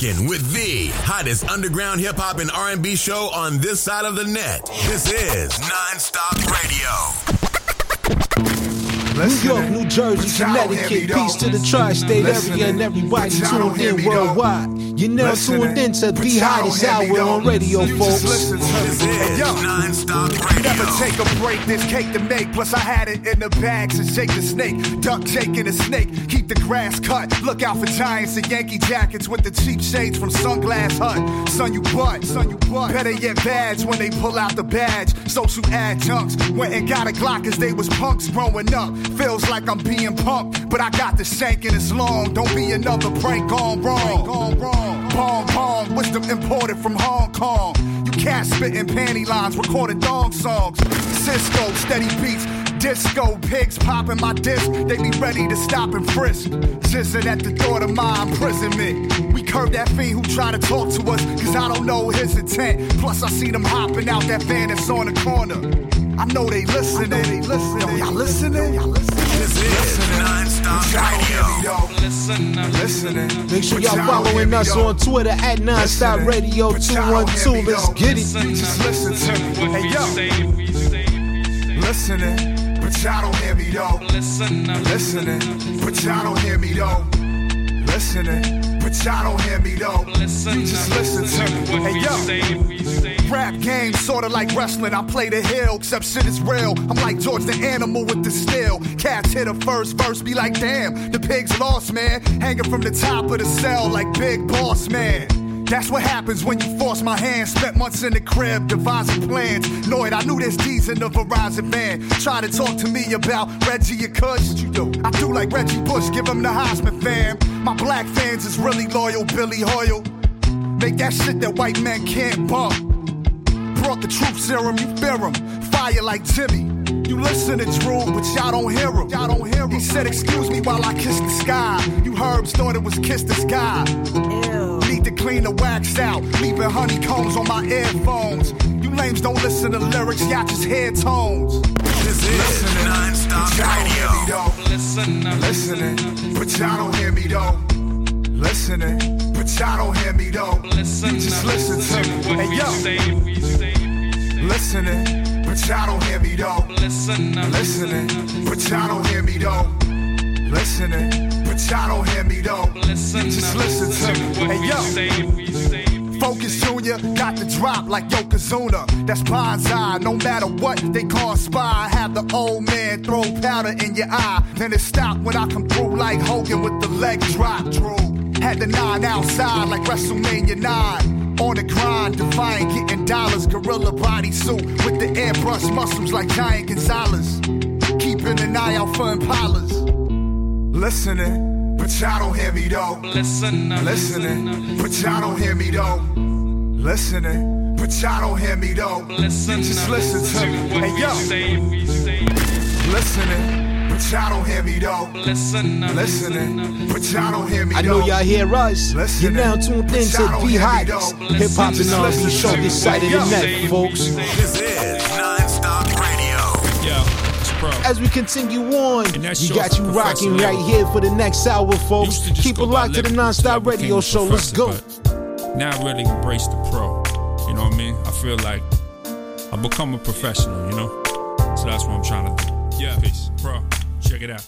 rocking with the hottest underground hip hop and R&B show on this side of the net. This is Nonstop Radio. New York, New Jersey, Connecticut, peace to the tri-state area and everybody tuned in worldwide. You're now tuned in to the hottest hour on radio, folks. This is Nonstop Radio. Never take a break, there's cake to make. Plus, I had it in the bag to shake the snake. Duck shaking the snake, keep the grass cut. Look out for giants and Yankee jackets with the cheap shades from Sunglass Hut. Son, you butt, son, you butt. Better yet, badge when they pull out the badge. Social adjuncts went and got a Glock cause they was punks growing up. Feels like I'm being punked, but I got the shank and it's long. Don't be another prank gone wrong. Gone wrong. Pong pong, wisdom imported from Hong Kong. You cat spitting panty lines, recorded dog songs. Cisco, steady beats. Disco pigs popping my disc, they be ready to stop and frisk. Jizzing at the thought of my imprisonment. We curb that fiend who try to talk to us, cause I don't know his intent. Plus, I see them hopping out that van that's on the corner. I know they listening. Know they listening. Yo, y'all listening? Y'all listening? This is Nonstop Radio. Listening. Make sure y'all following us on Twitter at Nonstop Radio 212. Let's get it. Just listen to me. Hey, yo. Listening, but y'all don't hear me though. Listening, but y'all don't hear me though. Listening, but y'all don't hear me though. You just listen to me. Hey, yo. Rap game, sorta like wrestling. I play the hill, except shit is real. I'm like George the animal with the steel. Cats hit a first verse, be like, damn, the pig's lost, man. Hanging from the top of the cell like Big Boss Man. That's what happens when you force my hand. Spent months in the crib devising plans. Noid, I knew there's D's in the Verizon van. Try to talk to me about Reggie or Kush. What you do? I do like Reggie Bush, give him the Heisman fam. My black fans is really loyal, Billy Hoyle. Make that shit that white men can't bump. Brought the truth serum, you fear him. Fire like Jimmy. You listen to Drew, but y'all don't hear him. Y'all don't hear him. He said, Excuse me while I kiss the sky. You herbs thought it was kiss the sky. Need to clean the wax out, leaving honeycombs on my earphones. You lames don't listen to lyrics, y'all just hear tones. This is Nonstop Radio. Listening, listening, but y'all don't hear me though. Listening, but y'all don't hear me though. You just listen to me. Hey yo, listening, but y'all don't hear me though. Listening, but y'all don't hear me though. Listening, but y'all don't hear me though. You just listen to me. Hey yo. Focus Junior got the drop like Yokozuna. That's banzai. No matter what they call spy, have the old man throw powder in your eye. Then it stop when I come through like Hogan with the leg drop. Drew had the nine outside like WrestleMania 9. On the grind, defying getting dollars. Gorilla body suit with the airbrush muscles like Giant Gonzalez. Keeping an eye out for impalas. Listening, but y'all don't hear me though. Listening, but y'all don't hear me though. Listening, but y'all don't hear me though. You just listen to me. Hey yo, listening, but y'all don't hear me though. Listening, but y'all don't hear me I know y'all hear us. You're now tuned in to y'all don't the hear me hottest though. hip hop and Just R&B listen show this me. side of the Yo. folks. This is Nonstop As we continue on, And that's we got you rocking right here for the next hour, folks. Used to just Keep it locked to the Nonstop Radio Show. Let's go. Now I really embrace the pro. You know what I mean? I feel like I've become a professional, you know? So that's what I'm trying to do. Yeah, peace. Pro, check it out.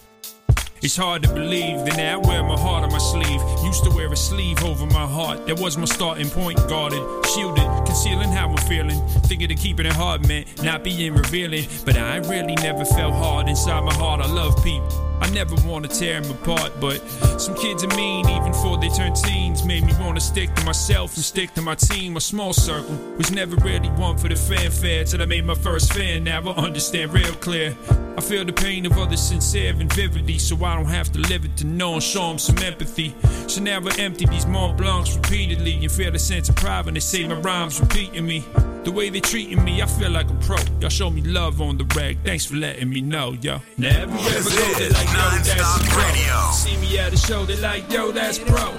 It's hard to believe that now I wear my heart on my sleeve. Used to wear a sleeve over my heart. That was my starting point. Guarded, shielded, concealing how I'm feeling. Thinking of keeping it hard meant not being revealing. But I really never felt hard inside my heart. I love people. I never wanna tear them apart, but some kids are mean even before they turn teens. Made me wanna stick to myself and stick to my team. A small circle was never really one for the fanfare till I made my first fan. Now I understand real clear. I feel the pain of others sincere and vividly, so I don't have to live it to know and show them some empathy. So now I empty these Mont Blancs repeatedly and feel a sense of pride when they say my rhymes repeating me. The way they treating me, I feel like a pro. Y'all show me love on the rag. Thanks for letting me know, yo. Now everywhere I go, like, Nonstop pro. Radio. See me at a show, they like, yo, that's pro.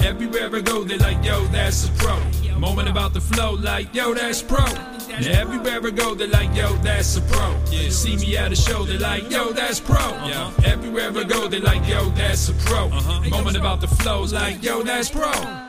Everywhere I go, they like, yo, that's a pro. Moment about the flow, like, yo, that's pro. Now everywhere I go, they like, yo, that's a pro. Yeah, see me at a show, they like, yo, that's pro. Yeah. Everywhere I go, they like, yo, that's a pro. Uh-huh. Moment about the flow, like, yo, that's pro.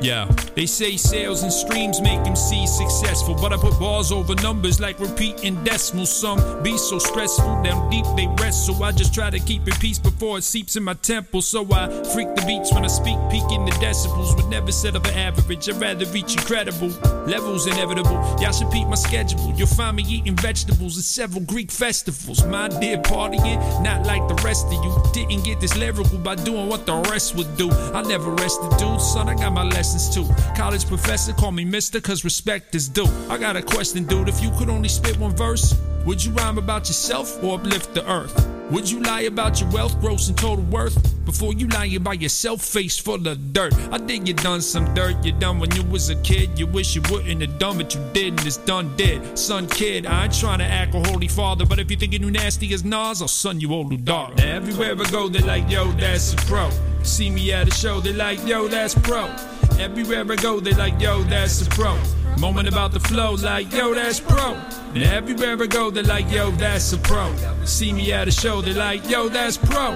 Yeah, they say sales and streams make MC successful, but I put bars over numbers like repeating decimals. Some be so stressful, down deep they rest, so I just try to keep it peace before it seeps in my temple. So I freak the beats when I speak, peaking the decibels, would never set up an average. I'd rather reach incredible levels, inevitable. Y'all should peep my schedule. You'll find me eating vegetables at several Greek festivals. My dear partying, not like the rest of you. Didn't get this lyrical by doing what the rest would do. I never rested, dude. Son, I got my lessons too. College professor, call me mister, cause respect is due. I got a question, dude. If you could only spit one verse, would you rhyme about yourself or uplift the earth? Would you lie about your wealth, gross, and total worth? Before you lie about yourself, face full of dirt. I think you done some dirt. You done when you was a kid. You wish you wouldn't have done, but you did, and it's done dead. Son, kid, I ain't trying to act a holy father, but if you think you nasty as Nas, I'll son you old dog. Now, everywhere I go, they're like, yo, that's a pro. See me at a show, they like, yo, that's pro. Everywhere I go, they like, yo, that's a pro. Moment about the flow, like, yo, that's pro. And everywhere I go, they like, yo, that's a pro. See me at a show, they like, yo, that's pro.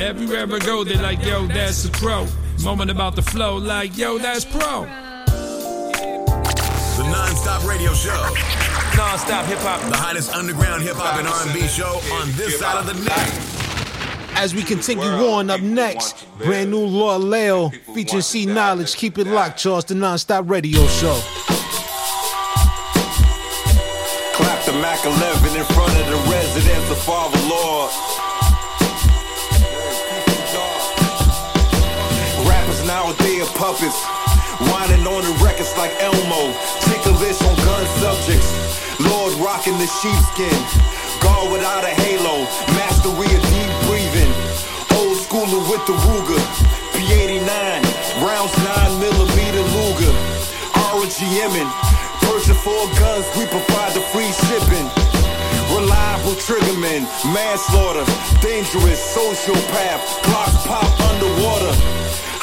Everywhere I go, they like, yo, that's a pro. Moment about the flow, like, yo, that's pro. The non-stop radio show. Non-stop hip hop. The hottest underground hip hop and R&B show on this side of the net. As we continue on, up next, brand new Law Leo featuring C Knowledge. Keep it locked, Charles, the non-stop radio show. Clap the Mac 11 in front of the residence of Father Lord. Rappers nowadays are puppets, whining on the records like Elmo, ticklish on gun subjects. Lord rocking the sheepskin, guard without a halo, mastery of with the Ruger, P89, rounds 9 millimeter Luger. RGMing, purchase four guns, we provide the free shipping. Reliable triggerman, manslaughter, dangerous sociopath, Glocks pop underwater.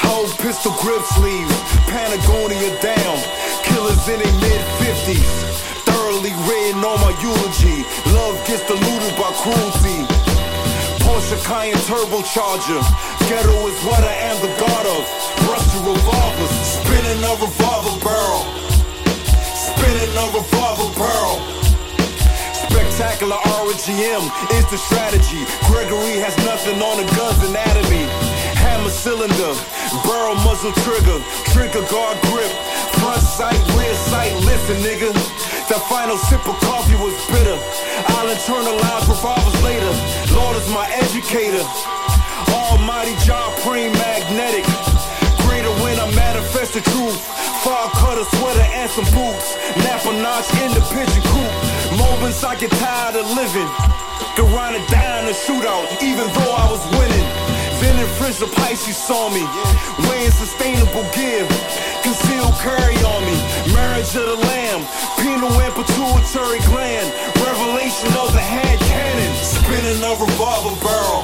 Hold pistol grip sleeves, Patagonia down, killers in their mid 50s. Thoroughly written on my eulogy, love gets diluted by cruelty. Porsche Cayenne turbocharger, ghetto is what I am the god of. Rusty revolvers, spinning a revolver barrel, spinning a revolver barrel. Spectacular RGM is the strategy. Gregory has nothing on the gun's anatomy. Hammer cylinder, barrel muzzle trigger, trigger guard grip, front sight, rear sight. Listen, nigga, that final sip of coffee was bitter. I'll internalize revolvers later. Lord is my educator. Almighty job, praying magnetic. Greater when I manifest the truth. Fog cutter, sweater, and some boots. Napa notch in the pigeon coop. Moments I get tired of living. Could run it down a shootout, even though I was winning. Then in Prince of Pisces saw me. Weighing sustainable give. Concealed carry on me. Marriage of the lamb. Pineal and pituitary gland. Revelation of the hand cannon. Spinning a revolver barrel.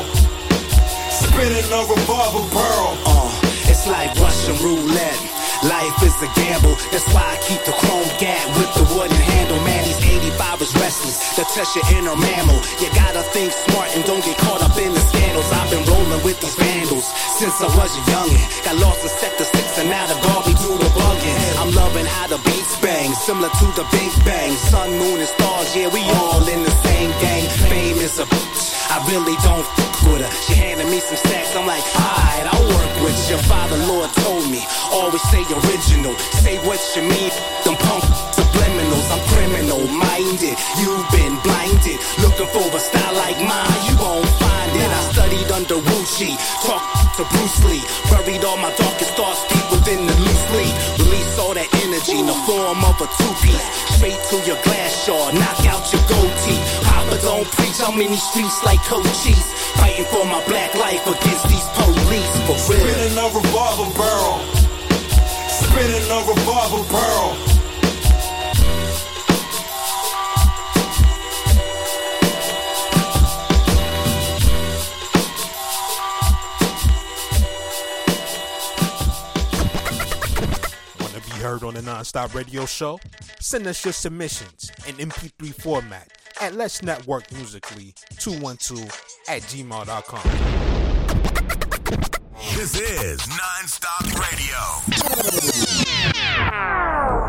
Spinning a revolver barrel. Uh, it's like Russian roulette. Life is a gamble, that's why I keep the chrome gap with the wooden handle. Man, these 85 is restless, that test your inner mammal. You gotta think smart and don't get caught up in the scandals. I've been rolling with these vandals since I was a youngin'. Got lost in sector six and now the guard me through the bugging. I'm loving how the beats bang, similar to the Big Bang. Sun, moon, and stars, yeah, we all in the same gang. Fame is a bitch, I really don't fuck with her. She handed me some stacks, I'm like, alright, I'll work with you. Father Lord told me, always say original. Say what you mean, them punk subliminals. I'm criminal minded, you've been blinded. Looking for a style like mine, you won't find it. I studied under Wuchi, talked to Bruce Lee. Buried all my darkest thoughts deep within the loose leaf. Release all that energy in the form of a two piece. Straight to your glass jaw, knock don't preach, I'm in these streets like coaches. Fighting for my black life against these police, for real. Spinning a revolver barrel. Spinning a revolver barrel. Want to be heard on the non-stop radio show? Send us your submissions in MP3 format at Let's Network Musically 212 at gmail.com. This is Nonstop Radio.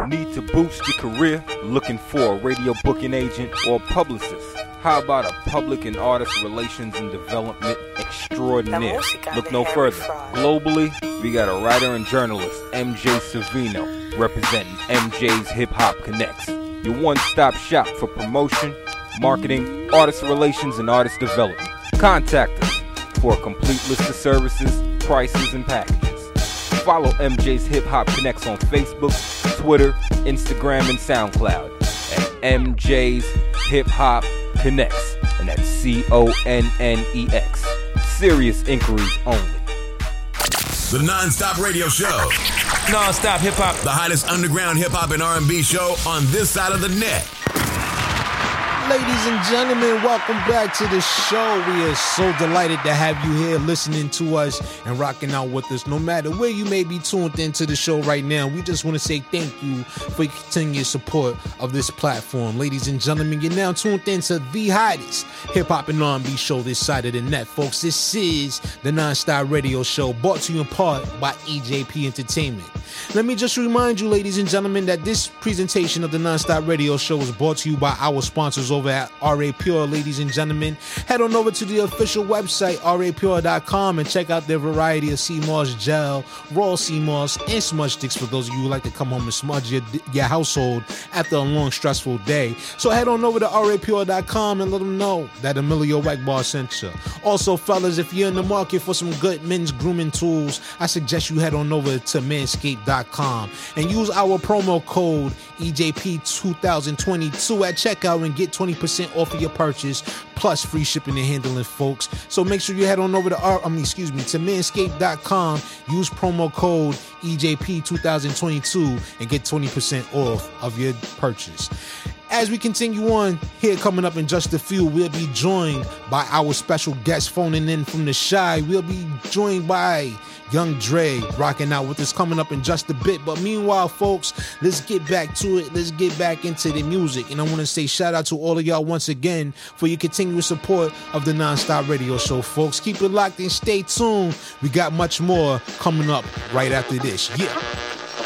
Need to boost your career? Looking for a radio booking agent or publicist? How about a public and artist relations and development extraordinaire? Look no further. Globally, we got a writer and journalist, MJ Savino, representing MJ's Hip Hop Connex. Your one stop shop for promotion, marketing, artist relations, and artist development. Contact us for a complete list of services, prices, and packages. Follow MJ's Hip Hop Connex on Facebook, Twitter, Instagram, and SoundCloud at MJ's Hip Hop Connex, and that's C O N N E X. Serious inquiries only. The non-stop radio show. Non-stop hip hop. The hottest underground hip hop and R&B show on this side of the net. Ladies and gentlemen, welcome back to the show. We are so delighted to have you here listening to us and rocking out with us. No matter where you may be tuned into the show right now, we just want to say thank you for your continued support of this platform. Ladies and gentlemen, you're now tuned into the hottest hip hop and R&B show this side of the net, folks. This is the Non-Stop Radio Show, brought to you in part by EJP Entertainment. Let me just remind you, ladies and gentlemen, that this presentation of the Non-Stop Radio Show is brought to you by our sponsors over at Aure Pure, ladies and gentlemen. Head on over to the official website, aurepure.com, and check out their variety of sea moss gel, raw sea moss, and smudge sticks for those of you who like to come home and smudge your, your household after a long, stressful day. So head on over to aurepure.com and let them know that Emilio Egbar sent you. Also, fellas, if you're in the market for some good men's grooming tools, I suggest you head on over to manscaped.com and use our promo code EJP2022 at checkout and get 20% off of your purchase plus free shipping and handling, folks. So make sure you head on over to our, I mean, excuse me, to manscaped.com, use promo code EJP2022 and get 20% off of your purchase. As we continue on here, coming up in just a few, we'll be joined by our special guest phoning in from the Shy. We'll be joined by Young Dre rocking out with us coming up in just a bit. But meanwhile, folks, let's get back to it. Let's get back into the music. And I want to say shout out to all of y'all once again for your continuous support of the Nonstop Radio Show, folks. Keep it locked and stay tuned. We got much more coming up right after this. Yeah.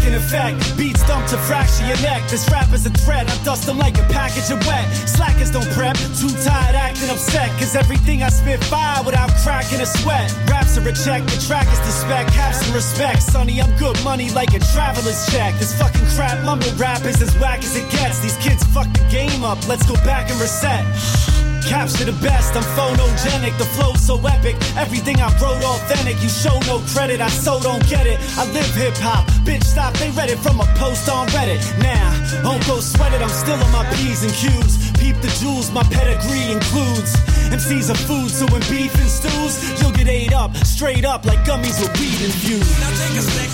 Back in effect, beats dump to fracture your neck. This rap is a threat, I dust them like a package of wet. Slackers don't prep, too tired acting upset. Cause everything I spit fire without cracking a sweat. Raps are a check, the track is the spec, have some respect. Sonny, I'm good money like a traveler's check. This fucking crap mumble rap is as whack as it gets. These kids fuck the game up, let's go back and reset. Capture the best, I'm phonogenic, the flow so epic. Everything I wrote authentic, you show no credit, I so don't get it. I live hip hop, bitch stop, they read it from a post on Reddit. Now, don't go sweat it, I'm still on my P's and Q's. Peep the jewels, my pedigree includes. MCs are food, so when beef and stews, you'll get ate up, straight up like gummies with weed infused. Now take a sec,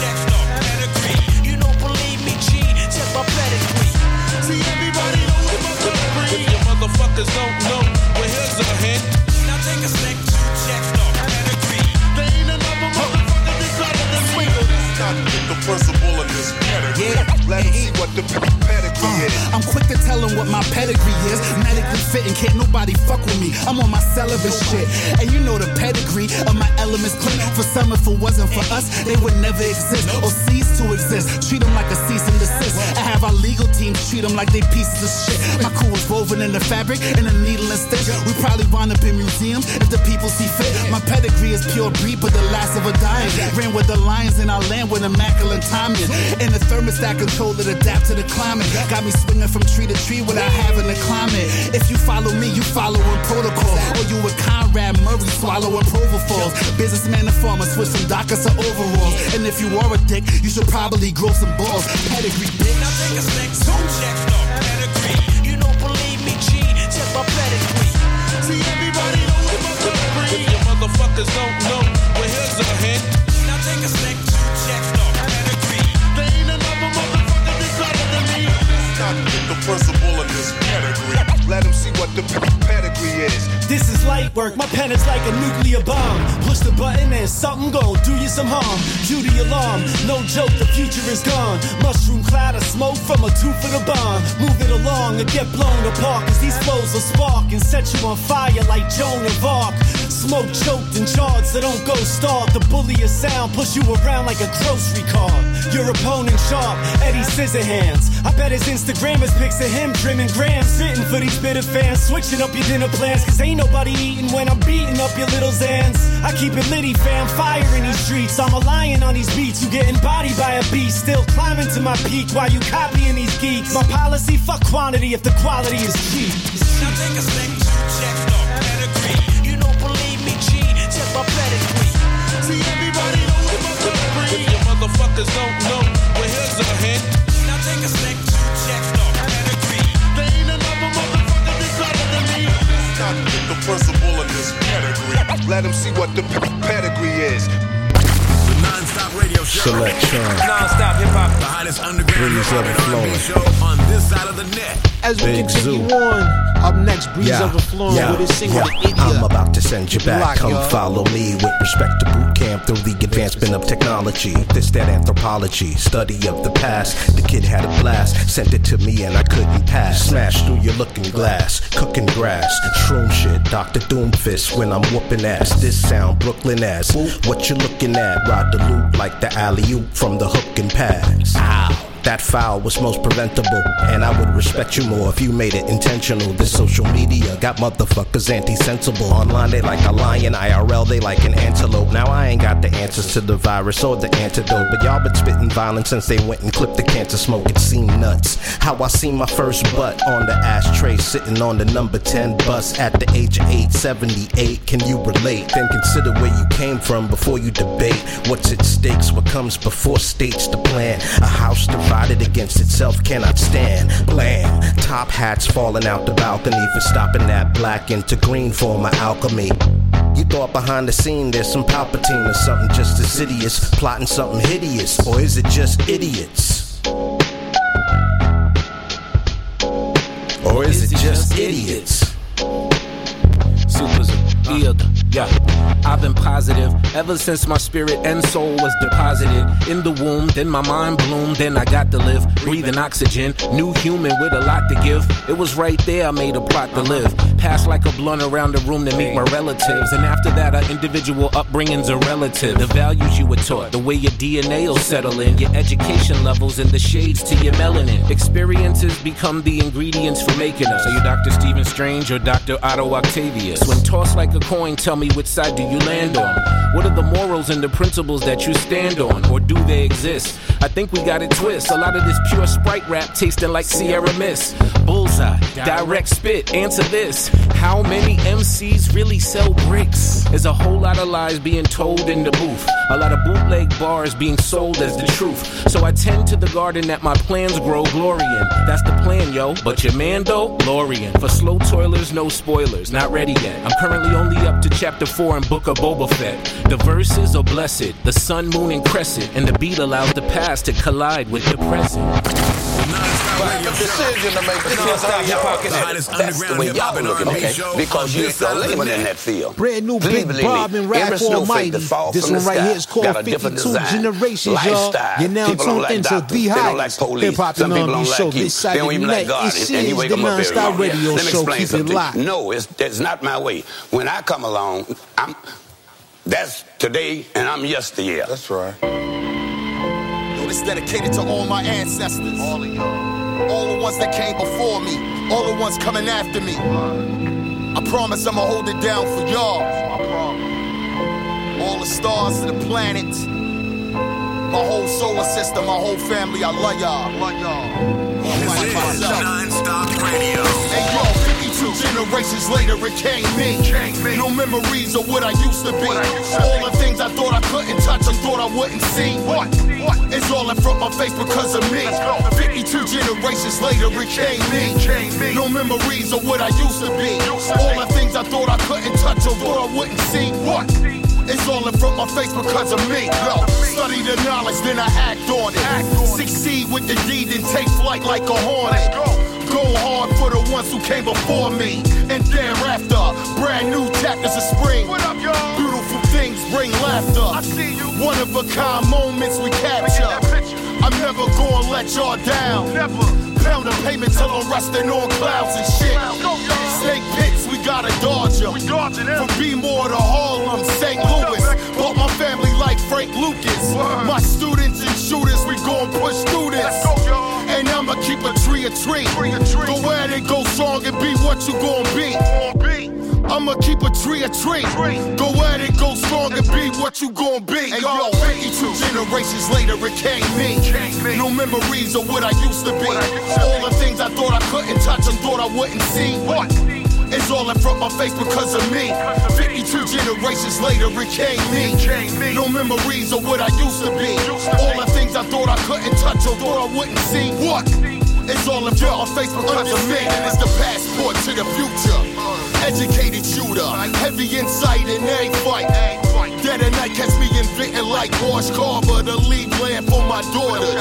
check motherfuckers don't know, well here's a hint. Now take a sec, pedigree. There ain't another motherfucker that's better than. Not the principle of this pedigree. Let him see what the pedigree is. I'm quick to tell them what my pedigree is. Medically fitting, can't nobody fuck with me. I'm on my celibate shit. And you know the pedigree of my elements click. For some, if it wasn't for us, they would never exist or cease to exist. Treat them like a cease and desist. I have our legal team treat them like they pieces of shit. My crew is woven in the fabric and a needle and stitch. We probably wind up in museums if the people see fit. My pedigree is pure breed, but the last of a dying. Ran with the lions in our land with immaculate timing. And the thermostat control that adapt to the climate. Got me swinging from tree to tree without having to climb it. If you follow me, you following protocol. Or you a Conrad Murray swallowing Propofol. Businessman and farmer switch from Dockers to overalls. And if you are a dick, you should probably grow some balls. Pedigree, bitch. Now take a sec, check the work. My pen is like a nuclear bomb. Push the button and something gon' do you some harm. The alarm. No joke, the future is gone. Mushroom cloud of smoke from a two for the bomb. Move it along and get blown apart. Cause these flows will spark and set you on fire like Joan of Arc. Smoke choked and charred, so don't go starve. The bully of sound push you around like a grocery cart. Your opponent sharp, Eddie Scissorhands. I bet his Instagram is pics of him trimming grams. Sitting for these bitter fans, switching up your dinner plans. Cause ain't nobody eating when I'm beating up your little Zans. I keep it litty, fam, fire in these streets. I'm a lion on these beats. You getting bodied by a beast. Still climbing to my peak while you copying these geeks. My policy, fuck quantity if the quality is cheap. Now take a motherfuckers don't know, well here's a hint. Now take a sec, check the pedigree. There ain't another motherfucker that's better than me. Not the principle of this pedigree. Let him see what the pe- pedigree is. The non-stop radio show. Selection. Non-stop hip hop. The hottest underground Breeze hip-hop and R&B overflowing. show on this side of the net. As we Big continue Zoo. on, up next, Breeze Yeah, Overflowing yeah, with his single, yeah. The Idiot. I'm about to send you Keep it back. locked, Come y'all. follow me with respect to boot camp through the advancement of technology. This, that anthropology, study of the past. The kid had a blast, sent it to me and I couldn't pass. Smash through your looking glass, cooking grass. Shroom shit, Dr. Doomfist when I'm whooping ass. This sound Brooklyn ass. What you looking at? Ride the loop like the alley oop from the hook and pass. Ow. That foul was most preventable, and I would respect you more if you made it intentional. This social media got motherfuckers anti-sensible. Online they like a lion, IRL they like an antelope. Now I ain't got the answers to the virus or the antidote, but y'all been spitting violence since they went and clipped the cancer smoke. It seemed nuts. How I seen my first butt on the ashtray, sitting on the number 10 bus at the age of 8, 78. Can you relate? Then consider where you came from before you debate what's at stakes. What comes before states the plan. A house divided against itself cannot stand. Bland. Top hats falling out the balcony for stopping that black into green form of alchemy. You thought behind the scene there's some Palpatine or something just insidious, plotting something hideous, or is it just idiots? Or is it just idiots? Super weird. Yeah, I've been positive ever since my spirit and soul was deposited in the womb. Then my mind bloomed. Then I got to live, breathing oxygen. New human with a lot to give. It was right there I made a plot to live. Passed like a blunt around the room to meet my relatives. And after that, our individual upbringings are relative. The values you were taught, the way your DNA will settle in, your education levels, and the shades to your melanin. Experiences become the ingredients for making us. Are you Dr. Stephen Strange or Dr. Otto Octavius? When tossed like a coin, tell me which side do you land on? What are the morals and the principles that you stand on? Or do they exist? I think we got it twist. A lot of this pure sprite rap tasting like Sierra Mist. Bullseye, direct spit, answer this. How many MCs really sell bricks? There's a whole lot of lies being told in the booth. A lot of bootleg bars being sold as the truth. So I tend to the garden that my plans grow glory in. That's the plan, yo. But your man, though, Lorian. For slow toilers, no spoilers. Not ready yet. I'm currently only up to chapter 4 in Book of Boba Fett. The verses are blessed. The sun, moon, and crescent. And the beat allows the past to collide with the present. Decision to make because Non-stop I'm hip-hop yours. is the hottest That's the underground way hip-hop y'all and looking R&B at show. Because you're this side of the living in that field. Brand new Believe Big it, Bob believe and me. Rap Every for snowflake Almighty. that fall This from one the right sky here is called got a different 52 design. Generations, y'all. You're now People don't tuned like into the They don't like hottest police. hip hop Some and R&B don't show like you. this side They of the like. God. It And you is wake the them up very non-stop radio Let me show. explain Keep it something. locked. No, it's, it's not my way. When I come along, I'm that's today and I'm yesteryear. That's right. This dedicated to all my ancestors. All of y'all. All the ones that came before me. All the ones coming after me. I promise I'ma hold it down for y'all. All the stars of the planet. My whole solar system, my whole family, I love y'all. Love y'all. This is non-stop radio. Hey yo, 52 generations later it came me. No memories of what I used to be. All the things I thought I couldn't touch and thought I wouldn't see. What? It's all in front of my face because of me. 52 generations later it came me. No memories of what I used to be. All the things I thought I couldn't touch or thought I wouldn't see. What? It's all in front of my face because of me. Yo, study the knowledge, then I act on it. Succeed with the deed and take flight like a hornet. Go hard for the ones who came before me. And thereafter, brand new chapters of spring. What up, y'all? Beautiful things bring laughter. I see you. One of a kind moments we capture. I'm never gonna let y'all down. Never. Pound the pavement till I'm resting on clouds and shit. Snake pits, we gotta dodge 'em. From B-More to Harlem, St. Louis. Bought my family like Frank Lucas. My students and shooters, we gon' push through this. And I'ma a tree a tree. Go at it, go strong and be what you gon' be. I'ma keep a tree a tree. Go at it, go strong and be what you gon' be. Hey, yo, 52 generations later, it came me. No memories of what I used to be. All the things I thought I couldn't touch and thought I wouldn't see. What? It's all in front of my face because of me. 52 generations later, it came me. No memories of what I used to be. All the things I thought I couldn't touch or thought I wouldn't see. What? It's all in front of my face because of me. It's the passport to the future. Educated shooter, heavy insight in every fight. Dead at night, catch me inventing like Wash Carver to leave land for my daughters.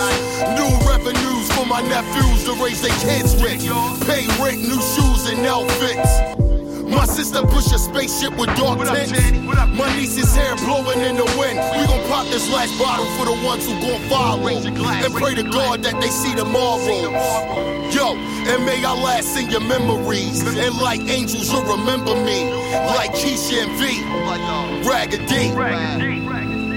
New revenues for my nephews to raise their kids with. Pay rent, new shoes and outfits. My sister push a spaceship with dark tints. My niece's hair blowing in the wind. We gon' pop this last bottle for the ones who gon' follow. And pray to God that they see tomorrow. Yo, and may I last in your memories. And like angels, you'll remember me. Like Keisha and V. Raggedy.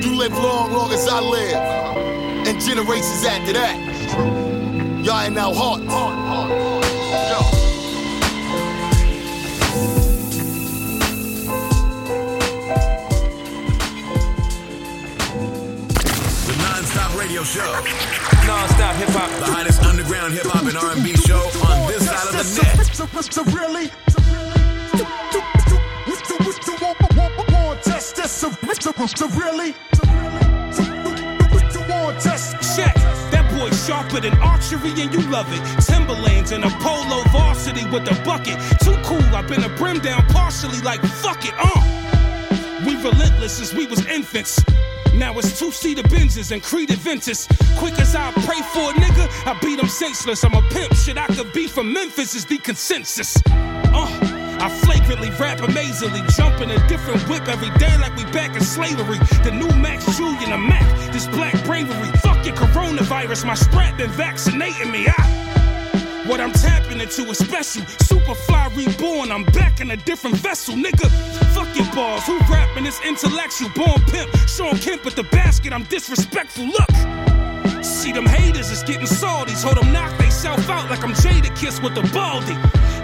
You live long, long as I live. And generations after that. Y'all in our heart. The radio show. Non-stop hip hop. The hottest underground hip hop and R&B show on this side of the net. So, so, really, so really? So really? Check. That boy sharper than archery and you love it. Timberlands and a polo varsity with a bucket. Too cool, I've been a brim down partially like fuck it, uh. We relentless since we was infants. Now it's two-seater Benzes and Creed Ventus. Quick as I pray for a nigga, I beat him senseless. I'm a pimp, shit I could be from Memphis is the consensus. Uh. I flagrantly rap amazingly, jump in a different whip every day like we back in slavery. The new Max Julien, a Mac, this black bravery. Fuck your coronavirus, my strap been vaccinating me. I, what I'm tapping into is special. Superfly reborn, I'm back in a different vessel, nigga. Fuck your balls, who rapping this intellectual? Born pimp, Shawn Kemp at the basket, I'm disrespectful. Look. See them haters is getting salty, hold them knock they self out like I'm Jadakiss with the baldy.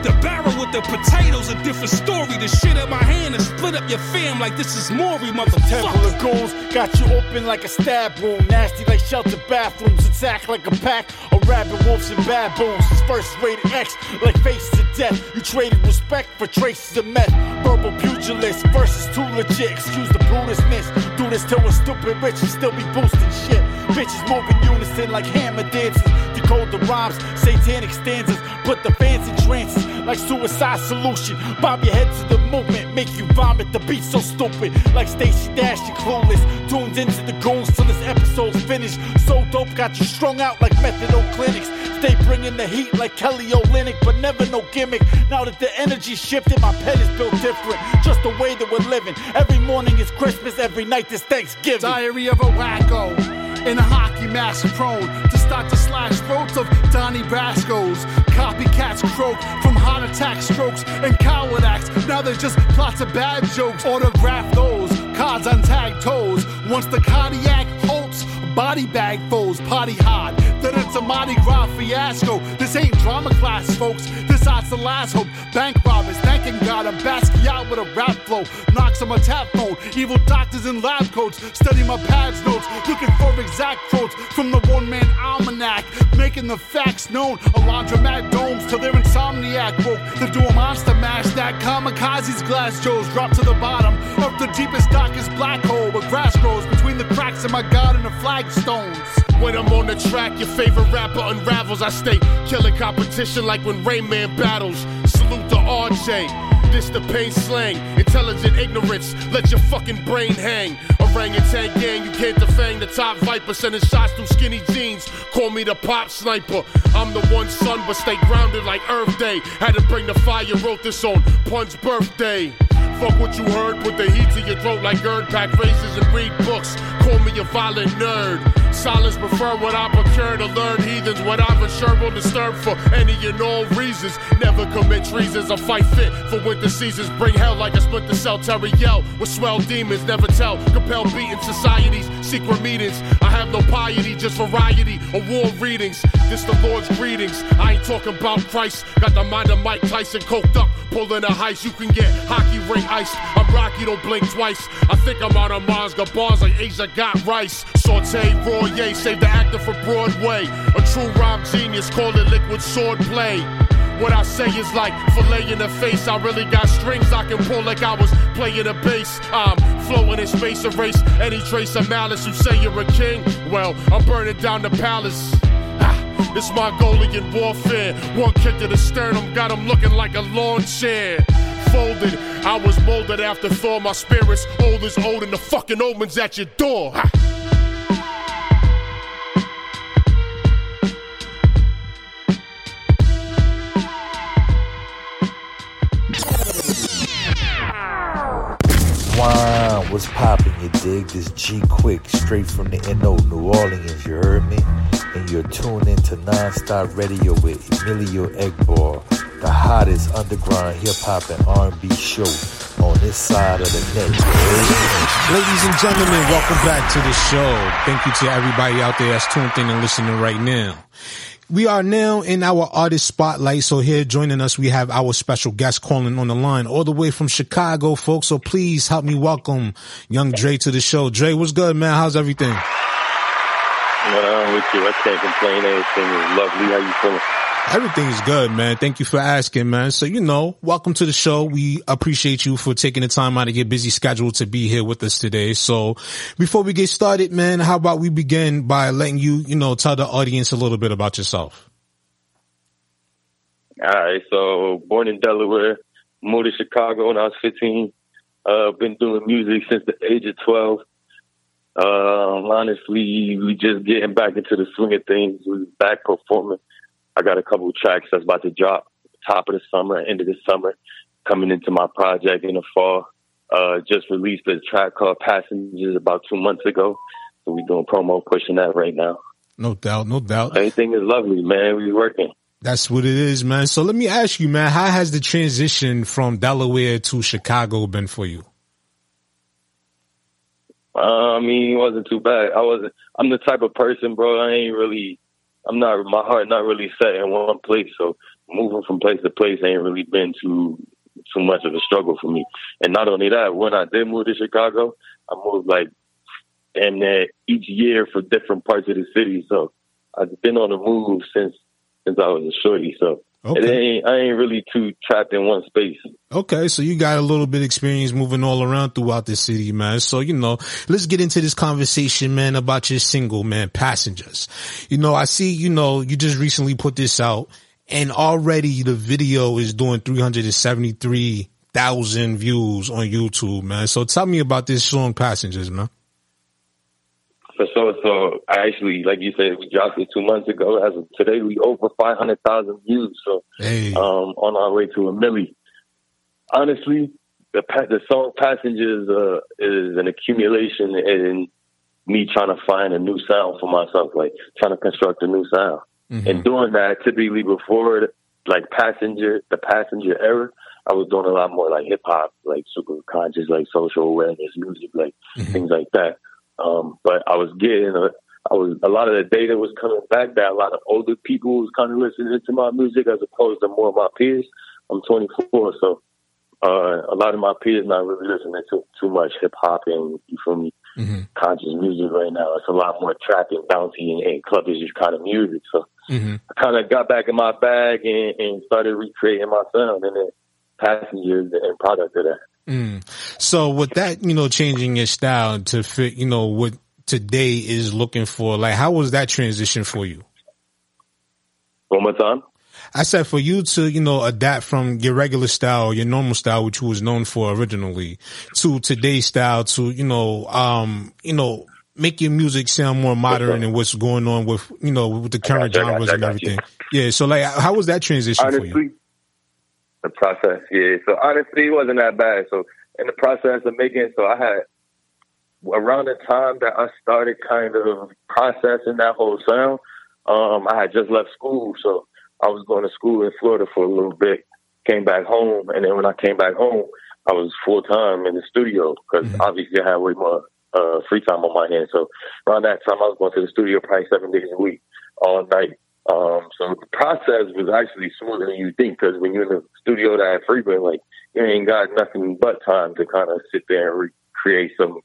The barrel with the potatoes, a different story. The shit in my hand and split up your fam like this is Maury, motherfucker. Temple of goons got you open like a stab wound. Nasty like shelter bathrooms. Attack like a pack of rabid wolves and baboons. It's first rated X like face to death. You traded respect for traces of meth. Verbal pugilist versus too legit. Excuse the brutishness. Do this till we're stupid rich and still be boosting shit. Bitches move in unison like hammer dances. Decode the rhymes, satanic stanzas. Put the fans in trances like suicide solution. Bob your head to the movement, make you vomit. The beat so stupid, like Stacey Dash, you clueless. Tuned into the goons till this episode's finished. So dope, got you strung out like methadone clinics. Stay bringing the heat like Kelly Olynyk, but never no gimmick. Now that the energy shifted, my pen is built different. Just the way that we're living. Every morning is Christmas, every night is Thanksgiving. Diary of a wacko. In a hockey mask prone to start to slash throats of Donnie Brasco's. Copycats croak from heart attack strokes and coward acts. Now they're just plots of bad jokes. Autograph those cards on tag toes. Once the cardiac halts, body bag foes, party hard. Then it's a Mardi Gras fiasco. This ain't drama class, folks. This art's the last hope. Bank robbers, thanking God. I'm basking out with a rap flow. Knocks on my tap phone. Evil doctors in lab coats. Study my pads notes. Looking for exact quotes from the one man almanac. Making the facts known. A laundromat domes till they're insomniac woke. The dual monster mash that kamikazes glass joes drop to the bottom of the deepest, darkest black hole where grass grows between the cracks in my garden of flagstones. When I'm on the track, your favorite rapper unravels. I stay killing competition like when Rain Man battles. Salute to RJ. This the pain slang, intelligent ignorance. Let your fucking brain hang. Orangutan gang, you can't defang the top viper. Sending shots through skinny jeans. Call me the pop sniper. I'm the one son, but stay grounded like Earth Day. Had to bring the fire, wrote this on Pun's birthday. Fuck what you heard, put the heat to your throat like Gerd pack races and read books. Call me a violent nerd. Silence prefer what I procure to learn heathens. What I've assured will disturb for any and all reasons. Never commit treasons or fight fit for winter seasons. Bring hell like a split the cell. Terry yell with swell demons. Never tell. Compel beating societies. Secret meetings. I have no piety, just variety. Award readings. This the Lord's greetings. I ain't talking about Christ. Got the mind of Mike Tyson coked up. Pulling a heist. You can get hockey ring iced. I'm Rocky, don't blink twice. I think I'm out of Mars. Got bars like Asia got rice. Saute raw save the actor for Broadway. A true rhyme genius, call it liquid swordplay. What I say is like fillet in the face. I really got strings I can pull like I was playing a bass. I'm flowing in space, erase any trace of malice. You say you're a king? Well, I'm burning down the palace. Ah, This Mongolian warfare. One kick to the sternum got him looking like a lawn chair. Folded, I was molded after Thor. My spirit's old as old, and the fucking omens at your door. Ha. What's poppin', you dig? This G Quick, straight from the NO, New Orleans, you heard me? And you're tuned into Non-Stop Radio with Emilio Egbar, the hottest underground hip-hop and R&B show on this side of the net. Ladies and gentlemen, welcome back to the show. Thank you to everybody out there that's tuned in and listening right now. We are now in our artist spotlight. So here joining us, we have our special guest calling on the line all the way from Chicago, folks. So please help me welcome young Dre to the show. Dre, what's good, man? How's everything? What on with you? I can't complain. Everything is lovely. How you feeling? Everything's good, man. Thank you for asking, man. So, you know, welcome to the show. We appreciate you for taking the time out of your busy schedule to be here with us today. So before we get started, man, how about we begin by letting you, you know, tell the audience a little bit about yourself? All right. So born in Delaware, moved to Chicago when I was 15. Uh, been doing music since the age of 12. Um, honestly, we just getting back into the swing of things. We back performing. I got a couple of tracks that's about to drop top of the summer, end of the summer, coming into my project in the fall. Uh, just released a track called Passengers about two months ago. So we doing promo, pushing that right now. No doubt, no doubt. Everything is lovely, man. We working. That's what it is, man. So let me ask you, man, how has the transition from Delaware to Chicago been for you? Uh, I mean, it wasn't too bad. I wasn't. I'm the type of person, bro. I ain't really. I'm not. My heart not really set in one place. So moving from place to place ain't really been too too much of a struggle for me. And not only that, when I did move to Chicago, I moved like damn near each year for different parts of the city. So I've been on the move since since I was a shorty. So it ain't. I ain't really too trapped in one space. Okay, so you got a little bit experience moving all around throughout the city, man. So, you know, let's get into this conversation, man, about your single, man, Passengers. You know, I see, you know, you just recently put this out and already the video is doing 373,000 views on YouTube, man. So tell me about this song, Passengers, man. For sure. So I actually, like you said, we dropped it two months ago. As of today, we over 500,000 views. So, um, on our way to a milli. Honestly, the the song Passengers, uh, is an accumulation in me trying to find a new sound for myself, like trying to construct a new sound. And doing that, typically before like passenger, the passenger era, I was doing a lot more like hip hop, like super conscious, like social awareness music, like things like that. Um, but I was getting a, I was a lot of the data was coming back that a lot of older people was kind of listening to my music as opposed to more of my peers. I'm 24, so uh, a lot of my peers not really listening to too much hip hop and you feel me conscious music right now. It's a lot more trapping, bouncy, and, and clubbish kind of music. So I kind of got back in my bag and, and started recreating my sound, and then passengers and product of that. Mm. So with that, you know, changing your style to fit, you know, what today is looking for, like, how was that transition for you? One more time. I said for you to, you know, adapt from your regular style, your normal style, which you was known for originally, to today's style, to you know, um, you know, make your music sound more modern and what's going on with, you know, with the current you, genres you, and everything. Yeah. So like, how was that transition for you? The process, yeah. So honestly, it wasn't that bad. So in the process of making, so I had around the time that I started kind of processing that whole sound, um, I had just left school, so I was going to school in Florida for a little bit. Came back home, and then when I came back home, I was full time in the studio because obviously I had way more uh, free time on my hands. So around that time, I was going to the studio probably seven days a week, all night. Um, so the process was actually smoother than you think because when you're in the studio that frequent, like you ain't got nothing but time to kind of sit there and recreate some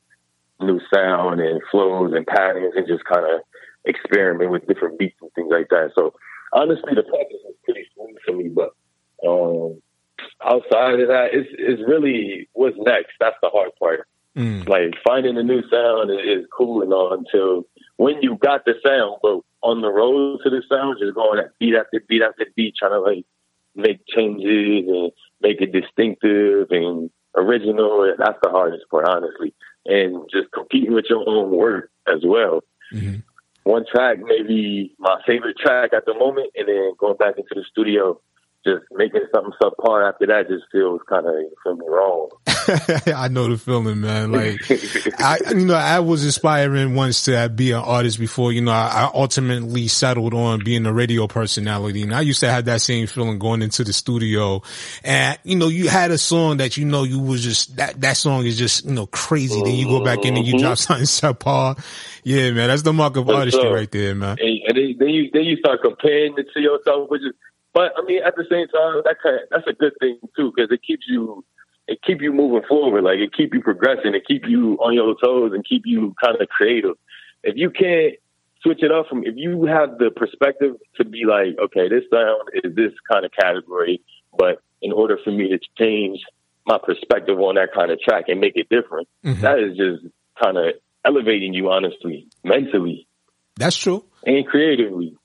new sound and flows and patterns and just kind of experiment with different beats and things like that. So honestly, the process was pretty smooth for me, but um, outside of that, it's it's really what's next. That's the hard part. Like finding a new sound is, is cool and all until when you got the sound, but on the road to the sound, just going at beat after beat after beat, trying to like make changes and make it distinctive and original. And That's the hardest part, honestly. And just competing with your own work as well. Mm-hmm. One track, maybe my favorite track at the moment, and then going back into the studio, just making something subpar after that just feels kind of, feel me, wrong. I know the feeling, man. Like, I, you know, I was aspiring once to be an artist before, you know, I, I ultimately settled on being a radio personality. And I used to have that same feeling going into the studio. And, you know, you had a song that, you know, you was just, that, that song is just, you know, crazy. Then you go back in and you mm-hmm. drop something subpar. Yeah, man, that's the mark of artistry sure. right there, man. and, and then, then you then you start comparing it to yourself, which is, but I mean, at the same time, that kind of, that's a good thing too because it keeps you it keep you moving forward, like it keep you progressing, it keep you on your toes, and keep you kind of creative. If you can't switch it up from, if you have the perspective to be like, okay, this sound is this kind of category, but in order for me to change my perspective on that kind of track and make it different, Mhm. that is just kind of elevating you, honestly, mentally That's true. and creatively.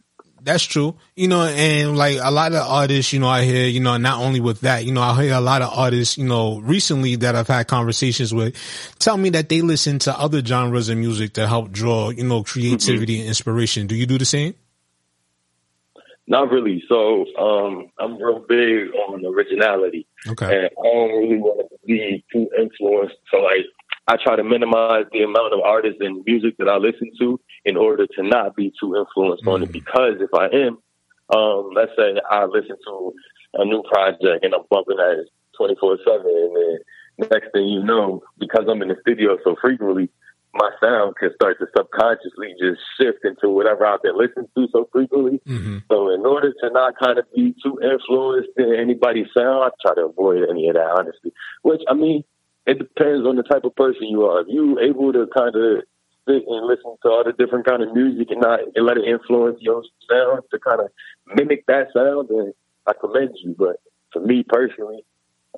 That's true. You know, and like a lot of artists, you know, I hear, you know, not only with that, you know, I hear a lot of artists, you know, recently that I've had conversations with tell me that they listen to other genres of music to help draw, you know, creativity and inspiration. Do you do the same? Not really. So um, I'm real big on originality. Okay. And I don't really want to be too influenced. So like I try to minimize the amount of artists and music that I listen to in order to not be too influenced on it. Because if I am, um, let's say I listen to a new project and I'm bumping at it 24 7 and then next thing you know, because I'm in the studio so frequently, my sound can start to subconsciously just shift into whatever I've been listening to so frequently. So in order to not kind of be too influenced in anybody's sound, I try to avoid any of that, honestly. Which I mean, it depends on the type of person you are. If you able to kind of sit and listen to all the different kind of music and not and let it influence your sound to kind of mimic that sound, then I commend you. But for me personally,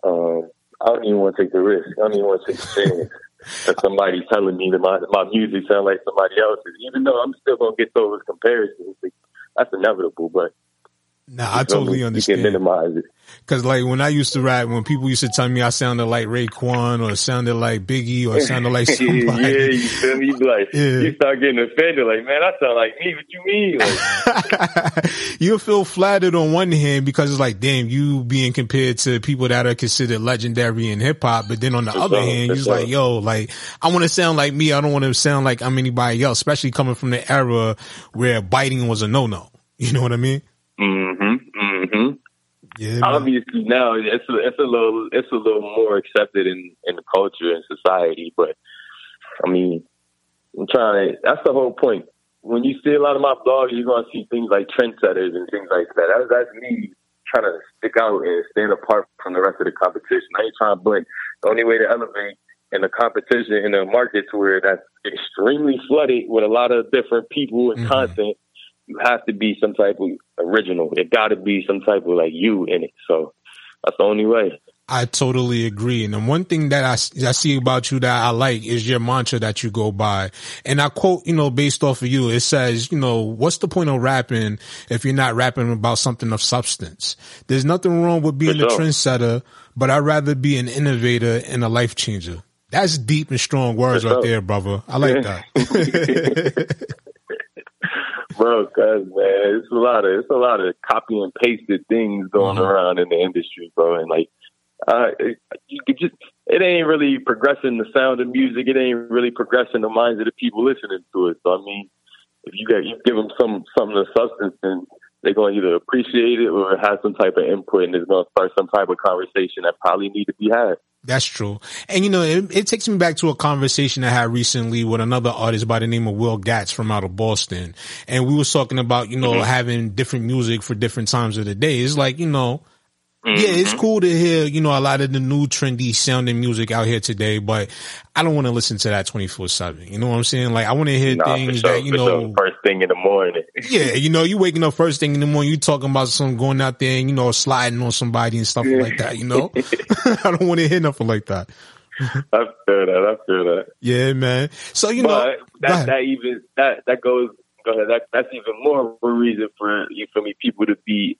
um, I don't even want to take the risk. I don't even want to take the chance that somebody telling me that my my music sounds like somebody else's, even though I'm still gonna get those comparisons. That's inevitable, but Nah, I totally understand. You can minimize it. Cause like when I used to rap, when people used to tell me I sounded like Raekwon or sounded like Biggie or sounded like somebody. yeah, you feel me? Like, Yeah. you start getting offended. Like, man, I sound like me. What you mean? Like, you feel flattered on one hand because it's like, damn, you being compared to people that are considered legendary in hip hop. But then on the For other sure, hand, you're sure. like, yo, like, I want to sound like me. I don't want to sound like I'm anybody else, especially coming from the era where biting was a no-no. You know what I mean? Mm-hmm, mm-hmm. Yeah. Obviously, now it's a, it's a little it's a little more accepted in in the culture and society. But I mean, I'm trying to. That's the whole point. When you see a lot of my blogs, you're gonna see things like trendsetters and things like that. That's, that's me trying to stick out and stand apart from the rest of the competition. I ain't trying to blend. The only way to elevate in the competition in a market to where that's extremely flooded with a lot of different people and content, you have to be some type of original. It got to be some type of like you in it. So that's the only way. I totally agree. And the one thing that I, I see about you that I like is your mantra that you go by. And I quote, you know, based off of you, it says, you know, what's the point of rapping if you're not rapping about something of substance? There's nothing wrong with being For a sure. trendsetter, but I'd rather be an innovator and a life changer. That's deep and strong words For right sure. there, brother. I like that. Bro, cause man, it's a lot of it's a lot of copy and pasted things going Mhm. around in the industry, bro. And like, uh, it, you could just it ain't really progressing the sound of music. It ain't really progressing the minds of the people listening to it. So I mean, if you got you give them some something of substance, then they're going to either appreciate it or have some type of input, and it's going to start some type of conversation that probably need to be had. That's true. And you know, it, it takes me back to a conversation I had recently with another artist by the name of Will Gatz from out of Boston. And we was talking about, you know, mm-hmm. having different music for different times of the day. It's like, you know, yeah, it's mm-hmm. cool to hear, you know, a lot of the new trendy sounding music out here today, but I don't want to listen to that 24 seven. You know what I'm saying? Like I want to hear Nah, things sure, that, you know, sure. first thing in the morning. yeah, you know, you waking up first thing in the morning, you talking about some going out there and, you know, sliding on somebody and stuff like that, you know? I don't want to hear nothing like that. I feel that. I feel that. Yeah, man. So, you know, but go that that even that that goes go ahead. That that's even more of a reason for you for me people to be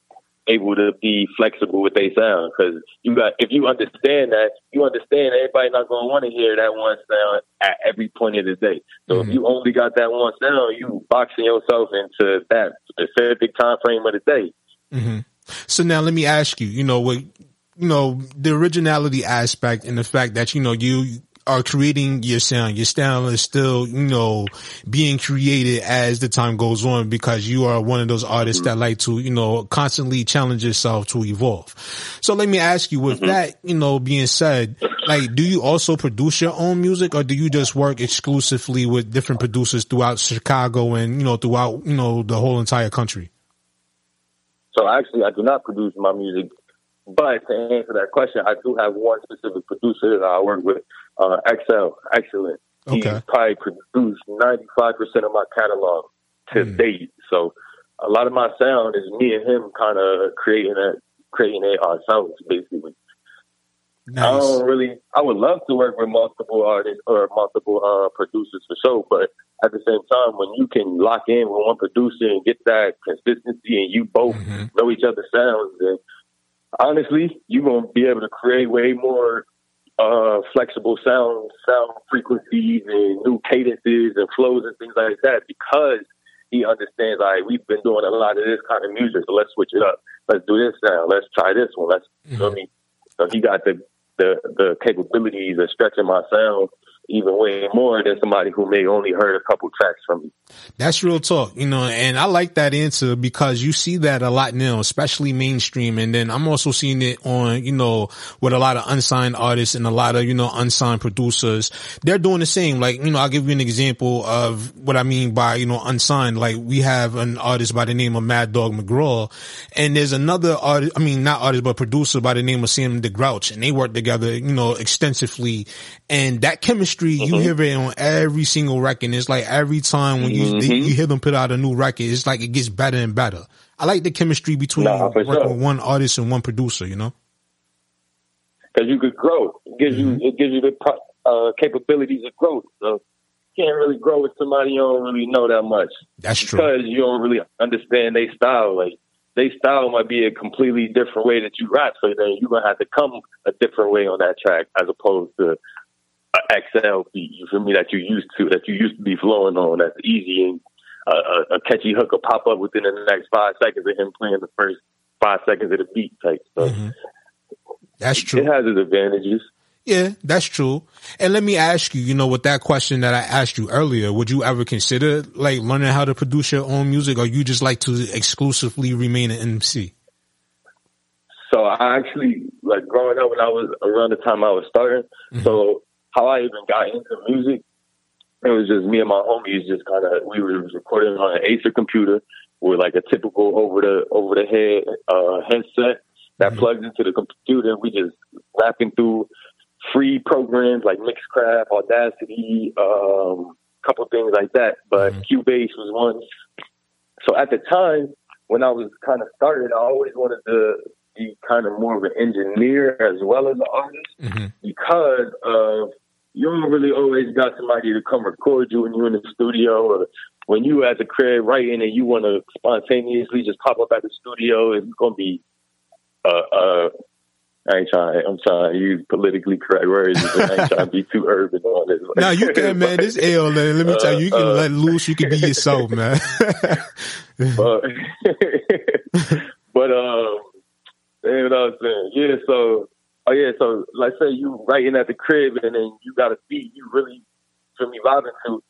able to be flexible with their sound because you got if you understand that you understand everybody not gonna want to hear that one sound at every point of the day. So if you only got that one sound, you boxing yourself into that specific time frame of the day. hmm So now let me ask you, you know, what, you know, the originality aspect and the fact that, you know, you are creating your sound, your style is still, you know, being created as the time goes on because you are one of those artists that like to, you know, constantly challenge yourself to evolve. So let me ask you, with mm-hmm. that, you know, being said, like, do you also produce your own music or do you just work exclusively with different producers throughout Chicago and, you know, throughout, you know, the whole entire country? So actually, I do not produce my music. But to answer that question, I do have one specific producer that I work with, uh, XL, Excellent. Okay. probably produced 95% of my catalog to date. So a lot of my sound is me and him kind of creating it, creating it ourselves, basically. I don't really. I would love to work with multiple artists or multiple uh, producers for sure, but at the same time, when you can lock in with one producer and get that consistency, and you both know each other's sounds, then honestly, you're gonna be able to create way more uh, flexible sound sound frequencies and new cadences and flows and things like that because he understands. All right, we've been doing a lot of this kind of music, so let's switch it up. Let's do this now. Let's try this one. Let's. You know what I mean? So he got the the the capabilities of stretching my sound even way more than somebody who may only heard a couple tracks from me. That's real talk, you know, and I like that answer because you see that a lot now, especially mainstream. And then I'm also seeing it on, you know, with a lot of unsigned artists and a lot of, you know, unsigned producers. They're doing the same. Like, you know, I'll give you an example of what I mean by, you know, unsigned. Like we have an artist by the name of Mad Dog McGraw and there's another artist, I mean, not artist, but producer by the name of Sam DeGrouch and they work together, you know, extensively. And that chemistry, you hear it on every single record. It's like every time when you, Mhm. you hear them put out a new record, it's like it gets better and better. I like the chemistry between Nah, working sure. one artist and one producer, you know? because you could grow. It gives you it gives you the uh, capabilities of growth. So you can't really grow with somebody you don't really know that much. That's true. because you don't really understand their style. Like their style might be a completely different way that you rap. So then you're gonna have to come a different way on that track as opposed to XL beat. You feel me? That you used to that you used to be flowing on. That's easy and a, catchy hook will pop up within the next five seconds of him playing the first five seconds of the beat type. So mm-hmm. That's true. it has its advantages. Yeah, that's true. And let me ask you, you know, with that question that I asked you earlier, would you ever consider like learning how to produce your own music or you just like to exclusively remain an MC? So I actually like growing up when I was around the time I was starting. So mm-hmm. How I even got into music, it was just me and my homies. Just kind of we were recording on an Acer computer with like a typical over the over the head uh, headset that plugs into the computer. We just rapping through free programs like Mixcraft, Audacity, um, couple things like that. But Cubase was one. So at the time when I was kind of started, I always wanted to be kind of more of an engineer as well as an artist Mm-hmm. because of you don't really always got somebody to come record you when you're in the studio or when you at the crib writing and you want to spontaneously just pop up at the studio. It's gonna be uh uh. I ain't trying. I'm trying to use politically correct words. I ain't trying to be too urban on this. Now you can, man. This L, man. Let me tell you, you can Uh, uh, let loose. You can be yourself, man. but but um, you I'm saying? Yeah. So oh yeah. So like say you writing at the crib and then you got a beat you really feel me vibing to,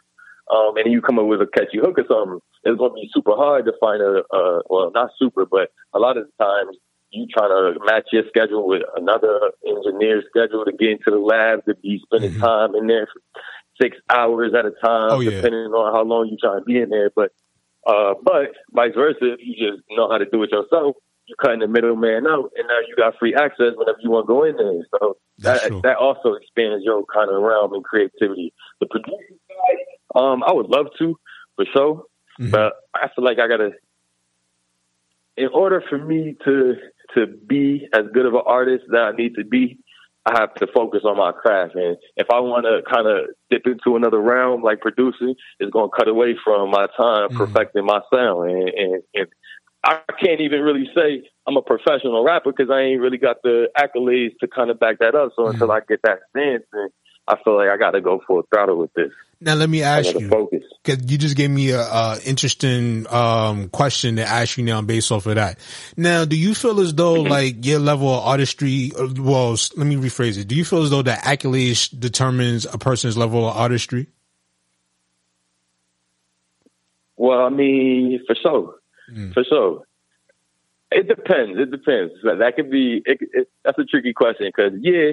um, and you come up with a catchy hook or something. It's gonna be super hard to find a uh, well not super, but a lot of the times you trying to match your schedule with another engineer's schedule to get into the lab to be spending time in there for six hours at a time, Oh, yeah. depending on how long you trying to be in there. But uh, but vice versa, if you just know how to do it yourself, you cutting the middleman out, and now you got free access whenever you want to go in there. So That's that true. that also expands your kind of realm and creativity. The producer side, um, I would love to for sure, Mm-hmm. but I feel like I gotta. In order for me to to be as good of an artist that I need to be, I have to focus on my craft. And if I want to kind of dip into another realm like producing, it's going to cut away from my time perfecting my sound. And, and, and I can't even really say I'm a professional rapper because I ain't really got the accolades to kind of back that up. So until I get that stance, then I feel like I got to go full throttle with this. Now let me ask you, focus. because you just gave me a, a interesting um, question to ask you now based off of that. Now, do you feel as though like your level of artistry? uh, Well, let me rephrase it. Do you feel as though that accolades determines a person's level of artistry? Well, I mean, for sure, Mm. for sure. It depends. It depends. That, that could be. It, it, that's a tricky question because yeah,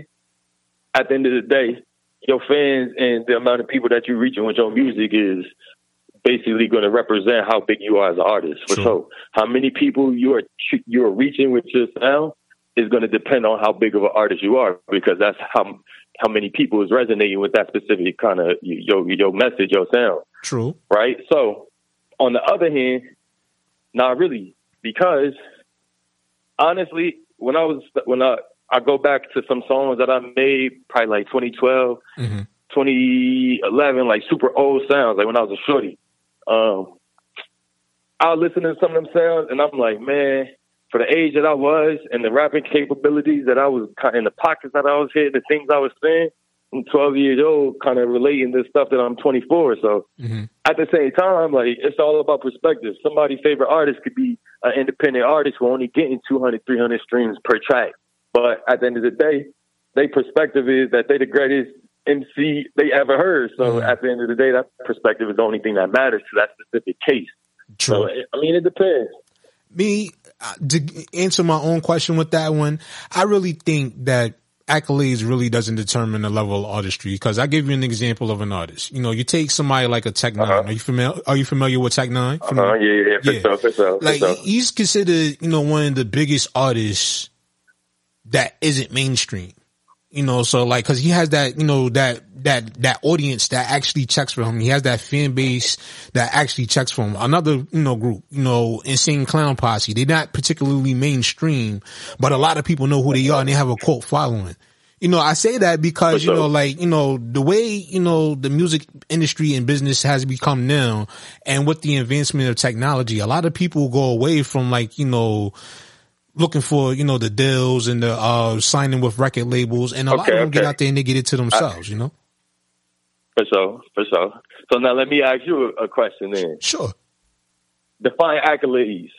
at the end of the day, your fans and the amount of people that you're reaching with your music is basically going to represent how big you are as an artist. For sure, how many people you are you are reaching with your sound is going to depend on how big of an artist you are because that's how how many people is resonating with that specific kind of your your message, your sound True. right? So, on the other hand, not really, because honestly, when I was when I I go back to some songs that I made probably like 2012, 2011, like super old sounds, like when I was a shorty. Um, I was listening to some of them sounds, and I'm like, man, for the age that I was and the rapping capabilities that I was in the pockets that I was hitting, the things I was saying. I'm 12 years old, kind of relating this stuff that I'm 24. So at the same time, like it's all about perspective. Somebody's favorite artist could be an independent artist who only getting 200, 300 streams per track. But at the end of the day, their perspective is that they're the greatest MC they ever heard. So at the end of the day, that perspective is the only thing that matters to that specific case. So I mean, it depends. Me, uh, to answer my own question with that one, I really think that accolades really doesn't determine the level of artistry because I give you an example of an artist. You know, you take somebody like a Tech N9ne Are you familiar? Are you familiar with Tech N9ne Uh-huh, yeah, yeah, yeah, for sure, for sure, for Like sure. he's considered, you know, one of the biggest artists that isn't mainstream. You know, so like, cause he has that, you know, that, that, that audience that actually checks for him. He has that fan base that actually checks for him. Another, you know, group, you know, Insane Clown Posse. They're not particularly mainstream, but a lot of people know who they are and they have a cult following. You know, I say that because, you know, like, you know, the way, you know, the music industry and business has become now and with the advancement of technology, a lot of people go away from like, you know, looking for, you know, the deals and the, uh, signing with record labels and a lot Okay, of them get out there and they get it to themselves, you know? For sure, for sure. So now let me ask you a, question then. Sure. Define accolades.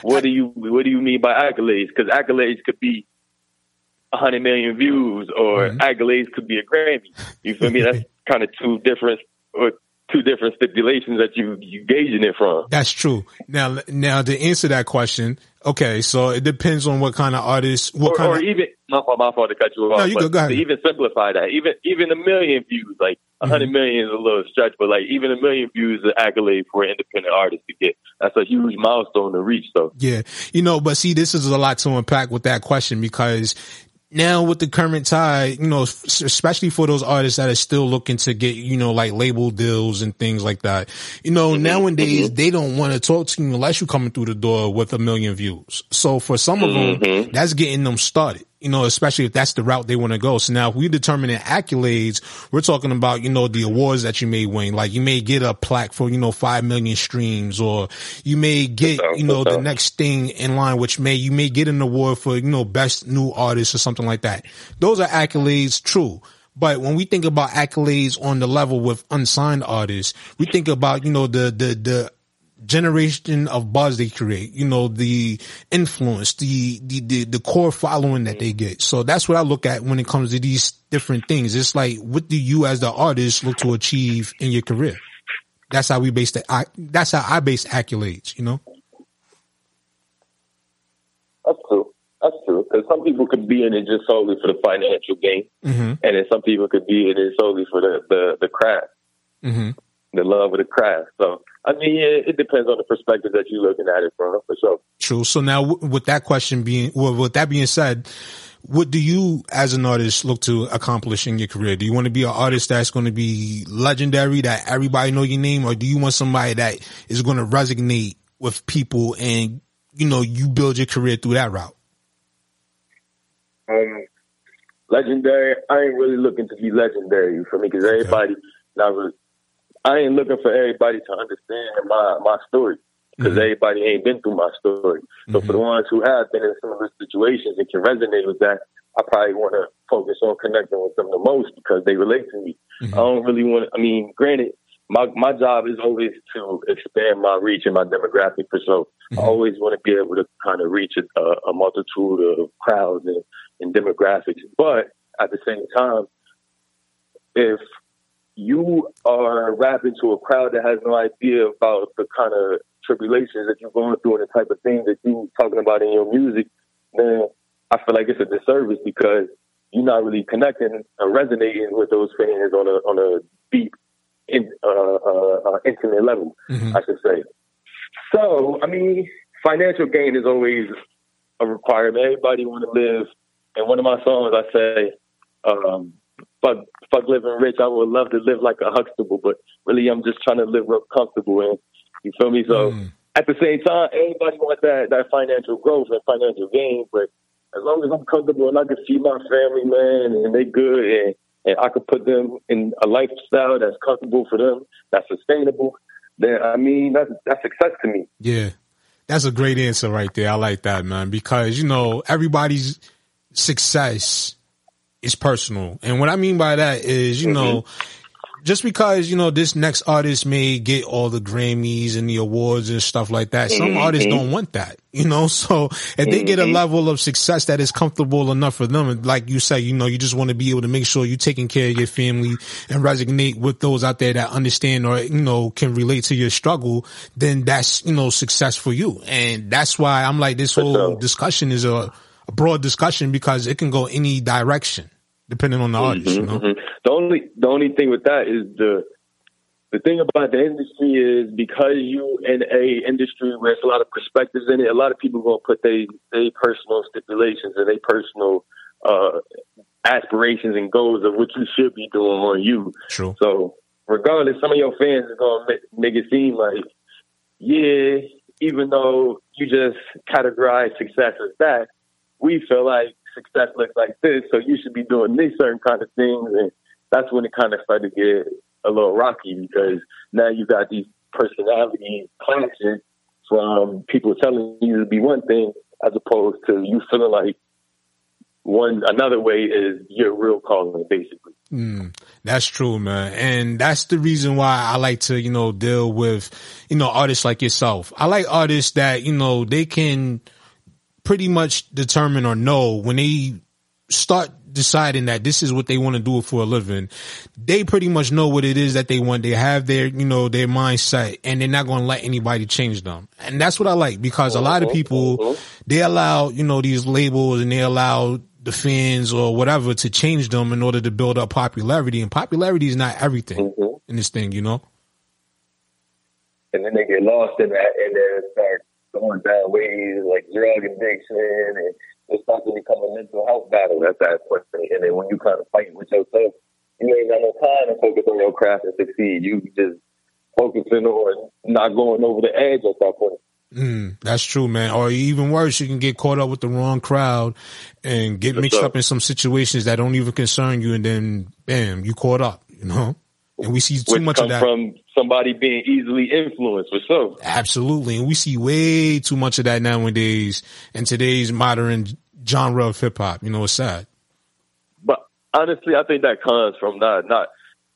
What do you What do you mean by accolades? Because accolades could be a hundred million views, or Mm-hmm. accolades could be a Grammy. You feel me? That's kind of two different or two different stipulations that you you gauging it from. That's true. Now, now to answer that question, okay, so it depends on what kind of artist, what or, kind or of, even my fault, my fault to cut you off. No, you but go- go ahead. To even simplify that, even even a million views, like a Mm-hmm. 100 million is a little stretch, but like even a million views is an accolade for an independent artist to get. That's a huge milestone to reach. So yeah, you know, but see, this is a lot to unpack with that question because now with the current tide, you know, especially for those artists that are still looking to get, you know, like label deals and things like that. You know, mm-hmm. nowadays mm-hmm. they don't want to talk to you unless you're coming through the door with a million views. So for some of them, mm-hmm. that's getting them started you know, especially if that's the route they want to go. So now if we determine the accolades, we're talking about, you know, the awards that you may win. Like you may get a plaque for, you know, five million streams or you may get, you know, the next thing in line, which may, you may get an award for, you know, best new artist or something like that. Those are accolades, true. But when we think about accolades on the level with unsigned artists, we think about, you know, the, the, the generation of buzz they create, you know, the influence, the, the, the, the, core following that they get. So that's what I look at when it comes to these different things. It's like, what do you as the artist look to achieve in your career? That's how we base that. I, that's how I base accolades, you know? That's true. That's true. Because some people could be in it just solely for the financial gain. Mm-hmm. And then some people could be in it solely for the, the, the craft. Mm-hmm. The love of the craft. So, I mean, it, it depends on the perspective that you're looking at it from, for sure. True. So now, with that question being, well, with that being said, what do you, as an artist, look to accomplish in your career? Do you want to be an artist that's going to be legendary, that everybody know your name, or do you want somebody that is going to resonate with people and you know you build your career through that route? Um, legendary. I ain't really looking to be legendary for me because everybody okay. not really I ain't looking for everybody to understand my my story because mm-hmm. everybody ain't been through my story. So mm-hmm. for the ones who have been in similar situations and can resonate with that, I probably want to focus on connecting with them the most because they relate to me. Mm-hmm. I don't really want. I mean, granted, my my job is always to expand my reach and my demographic so mm-hmm. I always want to be able to kind of reach a, a multitude of crowds and, and demographics. But at the same time, if you are rapping to a crowd that has no idea about the kind of tribulations that you're going through and the type of things that you're talking about in your music, then I feel like it's a disservice because you're not really connecting and resonating with those fans on a on a deep, in, uh, uh, uh, intimate level, mm-hmm. I should say. So, I mean, financial gain is always a requirement. Everybody want to live. And one of my songs, I say, um, fuck, fuck living rich. I would love to live like a Huxtable, but really, I'm just trying to live real comfortable. And you feel me? So mm. at the same time, everybody wants that that financial growth and financial gain, but as long as I'm comfortable and I can feed my family, man, and they good, and and I can put them in a lifestyle that's comfortable for them, that's sustainable, then I mean that's that's success to me. Yeah. That's a great answer right there. I like that, man, because you know, everybody's success is personal. And what I mean by that is, you mm-hmm. know, just because, you know, this next artist may get all the Grammys and the awards and stuff like that, some mm-hmm. artists don't want that, you know? So if they get a mm-hmm. level of success that is comfortable enough for them, like you say, you know, you just want to be able to make sure you're taking care of your family and resonate with those out there that understand or, you know, can relate to your struggle, then that's, you know, success for you. And that's why I'm like, this whole discussion is a, a broad discussion because it can go any direction depending on the mm-hmm, artist. You know? mm-hmm. The only the only thing with that is the the thing about the industry is because you in a industry where there's a lot of perspectives in it, a lot of people gonna put their they personal stipulations and their personal uh, aspirations and goals of what you should be doing on you. True. So regardless, some of your fans are gonna make, make it seem like, yeah, even though you just categorize success as that, we feel like success looks like this, so you should be doing these certain kind of things. And that's when it kind of started to get a little rocky because now you've got these personality clashes from people telling you to be one thing as opposed to you feeling like one another way is your real calling, basically. Mm, that's true, man. And that's the reason why I like to, you know, deal with, you know, artists like yourself. I like artists that, you know, they can pretty much determine or know when they start deciding that this is what they want to do for a living, they pretty much know what it is that they want. They have their, you know, their mindset and they're not going to let anybody change them. And that's what I like because a lot of people, they allow, you know, these labels and they allow the fans or whatever to change them in order to build up popularity. And popularity is not everything mm-hmm. in this thing, you know? And then they get lost in that and then start going down ways like drug addiction and it starts to become a mental health battle at that point. And then when you kind of fight with yourself, you ain't got no time to focus on your craft and succeed. You just focusing on not going over the edge at that point. Mm, that's true, man. Or even worse, you can get caught up with the wrong crowd and get mixed up in some situations that don't even concern you, and then bam, you caught up. You know, and we see too much of that. from somebody being easily influenced for sure. Absolutely, and we see way too much of that nowadays in today's modern genre of hip hop. You know, it's sad. But honestly, I think that comes from not not.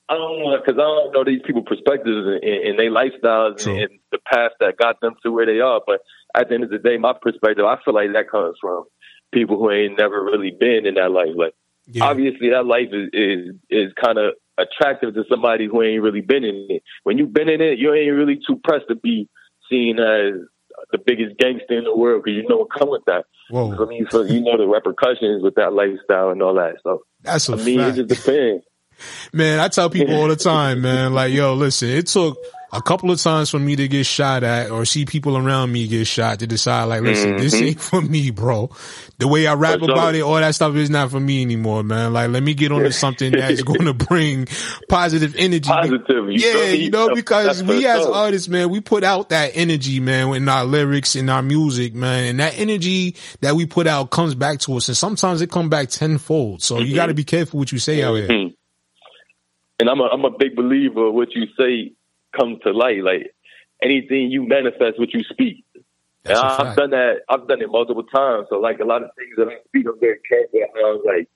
I don't know because I don't know these people's perspectives and, and, their lifestyles and, and the path that got them to where they are. But at the end of the day, my perspective, I feel like that comes from people who ain't never really been in that life. Like obviously, that life is is, is kind of attractive to somebody who ain't really been in it. When you've been in it, you ain't really too pressed to be seen as the biggest gangster in the world because you know what come with that. Whoa. I mean, so you know the repercussions with that lifestyle and all that. So That's a I mean, fact. it just depends. Man, I tell people all the time, man, like, yo, listen, it took a couple of times for me to get shot at or see people around me get shot to decide, like, listen, this Mhm. ain't for me, bro. The way I rap about it, all that stuff is not for me anymore, man. Like, let me get onto something that's going to bring positive energy. Positive, you yeah, you know, because we as artists, man, we put out that energy, man, in our lyrics, and our music, man. And that energy that we put out comes back to us. And sometimes it come back tenfold. So you got to be careful what you say out here. Mhm. And I'm a I'm a big believer of what you say comes to light. Like anything you manifest, what you speak. And a I've done that. I've done it multiple times. So like a lot of things that I speak, very careful. I was like,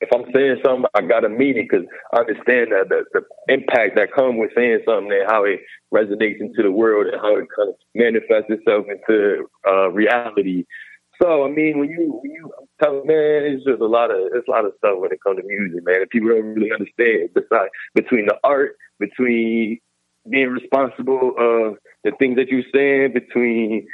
if I'm saying something, I gotta mean it because I understand that the, the impact that comes with saying something and how it resonates into the world and how it kind of manifests itself into uh, reality. So I mean, when you when you telling man, it's just a lot of it's a lot of stuff when it comes to music, man. And people don't really understand. Besides, between the art, between being responsible of the things that you're saying, between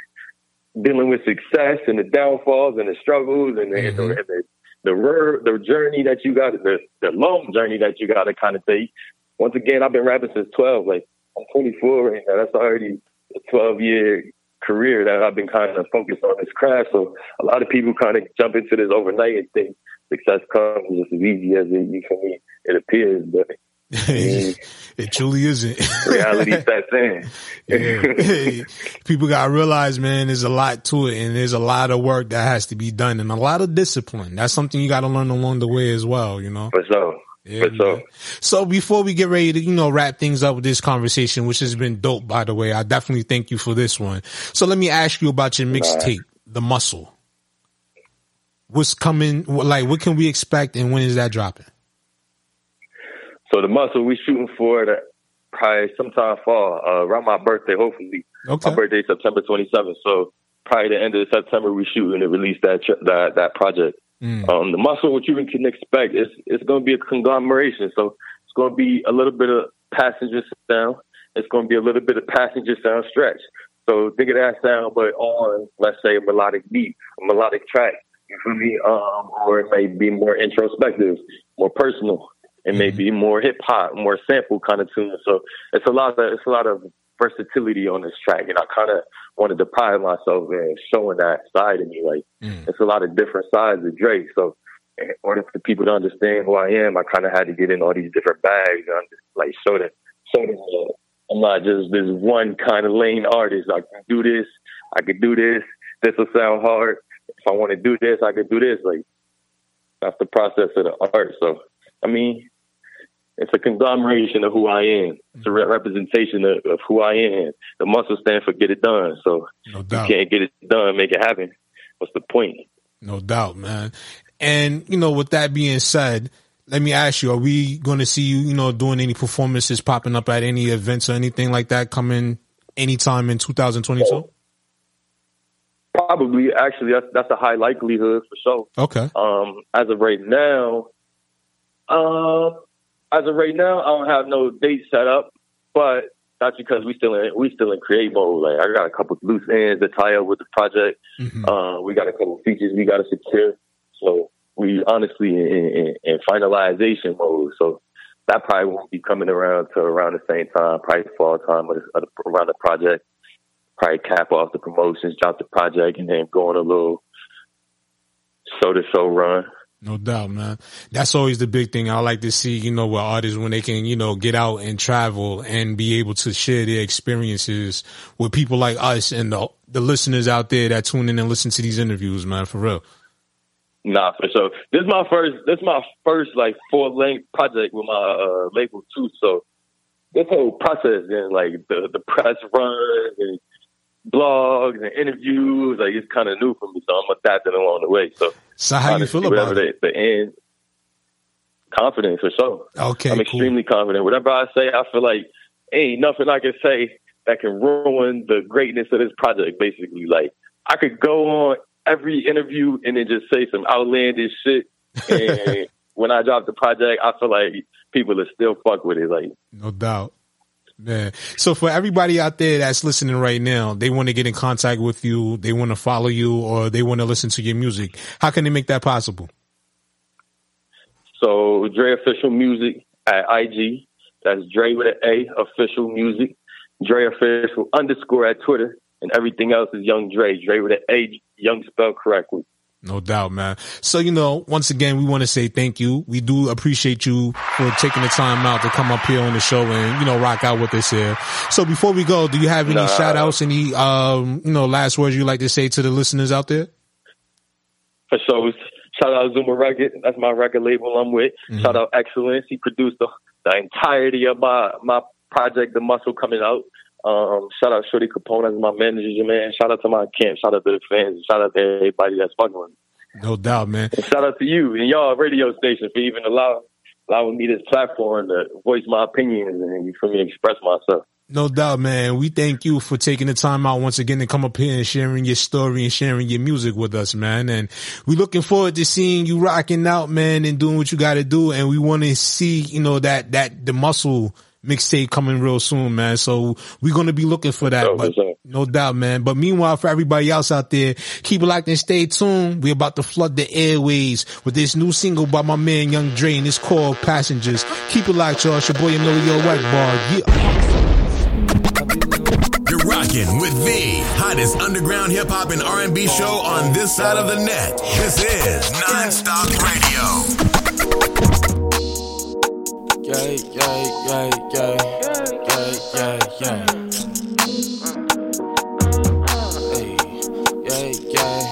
dealing with success and the downfalls and the struggles and the and the, mm-hmm. and the, the, ro- the journey that you got, the the long journey that you got to kind of take. Once again, I've been rapping since 12. Like I'm 24 right now. That's already a 12 year career that I've been kind of focused on this craft. So a lot of people kind of jump into this overnight and think success comes just as easy as it, you can, it appears, but it truly isn't. reality sets in. Yeah. People gotta realize, man, there's a lot to it and there's a lot of work that has to be done and a lot of discipline. That's something you gotta learn along the way as well, you know? For sure. Yeah, For sure. So before we get ready to, you know, wrap things up with this conversation, which has been dope, by the way, I definitely thank you for this one. So let me ask you about your mixtape, The Muscle. What's coming, like, what can we expect and when is that dropping? So the muscle we shooting for the probably sometime fall, uh, around my birthday, hopefully. Okay. My birthday September 27th. So probably the end of September we shooting to release that that that project. Mm. Um, the muscle, what you can expect is it's going to be a conglomeration. So it's going to be a little bit of passenger sound. It's going to be a little bit of passenger sound stretch. So think of that sound, but on let's say a melodic beat, a melodic track. You feel me? Um, or it may be more introspective, more personal. It may be more hip hop, more sample kind of tune. So it's a lot of it's a lot of versatility on this track, and I kind of wanted to pride myself in showing that side of me. Like mm. it's a lot of different sides of Drake. So eh, in order for people to understand who I am, I kind of had to get in all these different bags and just, like show them, show them. uh, I'm not just this one kind of lane artist. I can do this. I could do this. This will sound hard. If I want to do this, I could do this. Like that's the process of the art. So I mean, it's a conglomeration of who I am. It's a re- representation of, of who I am. The muscle stand for get it done. So No you can't get it done, make it happen. What's the point? No doubt, man. And, you know, with that being said, let me ask you, are we going to see you, you know, doing any performances popping up at any events or anything like that coming anytime in 2022? Probably, actually, that's that's a high likelihood for sure. Okay. Um, as of right now, um, as of right now, I don't have no date set up, but that's because we still in we still in create mode. Like I got a couple loose ends to tie up with the project. Uh, we got a couple features we got to secure. So we honestly in, in, in finalization mode. So that probably won't be coming around to around the same time, probably fall time of around the project. Probably cap off the promotions, drop the project, and then go on a little show to show run. No doubt, man. That's always the big thing. I like to see, you know, where artists when they can, you know, get out and travel and be able to share their experiences with people like us and the the listeners out there that tune in and listen to these interviews, man. For real. Nah, for sure. This is my first. This is my first like full length project with my uh, label too. So this whole process and like the the press run and blogs and interviews, like it's kind of new for me. So I'm adapting along the way. So So how you feel about it? The, the end. Confident for sure. Okay, I'm cool. extremely confident. Whatever I say, I feel like ain't nothing I can say that can ruin the greatness of this project. Basically, like I could go on every interview and then just say some outlandish shit. And when I drop the project, I feel like people are still fuck with it. Like No doubt. Man. So for everybody out there that's listening right now, they want to get in contact with you, they want to follow you, or they want to listen to your music. How can they make that possible? So Dra official music at IG. That's Dra with an A official music. Dra official underscore at Twitter, and everything else is Young Dra. Dra with an A, Young spelled correctly. No doubt, man. So, you know, once again, we want to say thank you. We do appreciate you for taking the time out to come up here on the show and, you know, rock out with us here. So before we go, do you have any Nah. shout outs, any, um, you know, last words you'd like to say to the listeners out there? For sure. Shout out Zuma Record. That's my record label I'm with. Mm-hmm. Shout out Excellence. He produced the, the entirety of my my project, The Muscle, coming out. Um, shout out Shorty Capone. as my manager, man. Shout out to my camp. Shout out to the fans. Shout out to everybody that's fucking with me. No doubt, man. And shout out to you and y'all radio station for even allow, allowing me this platform to voice my opinions and for me to express myself. No doubt, man. We thank you for taking the time out once again to come up here and sharing your story and sharing your music with us, man. And we're looking forward to seeing you rocking out, man, and doing what you got to do. And we want to see, you know, that, that the muscle mixtape coming real soon, man. So we're going to be looking for that. but no doubt, man. But meanwhile, for everybody else out there, keep it locked and stay tuned. We're about to flood the airways with this new single by my man Young Dra and it's called Passengers. Keep it locked, y'all. It's your boy Emilio Egbar. Yeah. You're rocking with the hottest underground hip hop and R&B show on this side of the net. This is Nonstop Radio. Yeah, yeah, yeah, yeah, yeah, yeah, yeah. Hey, yeah, yeah.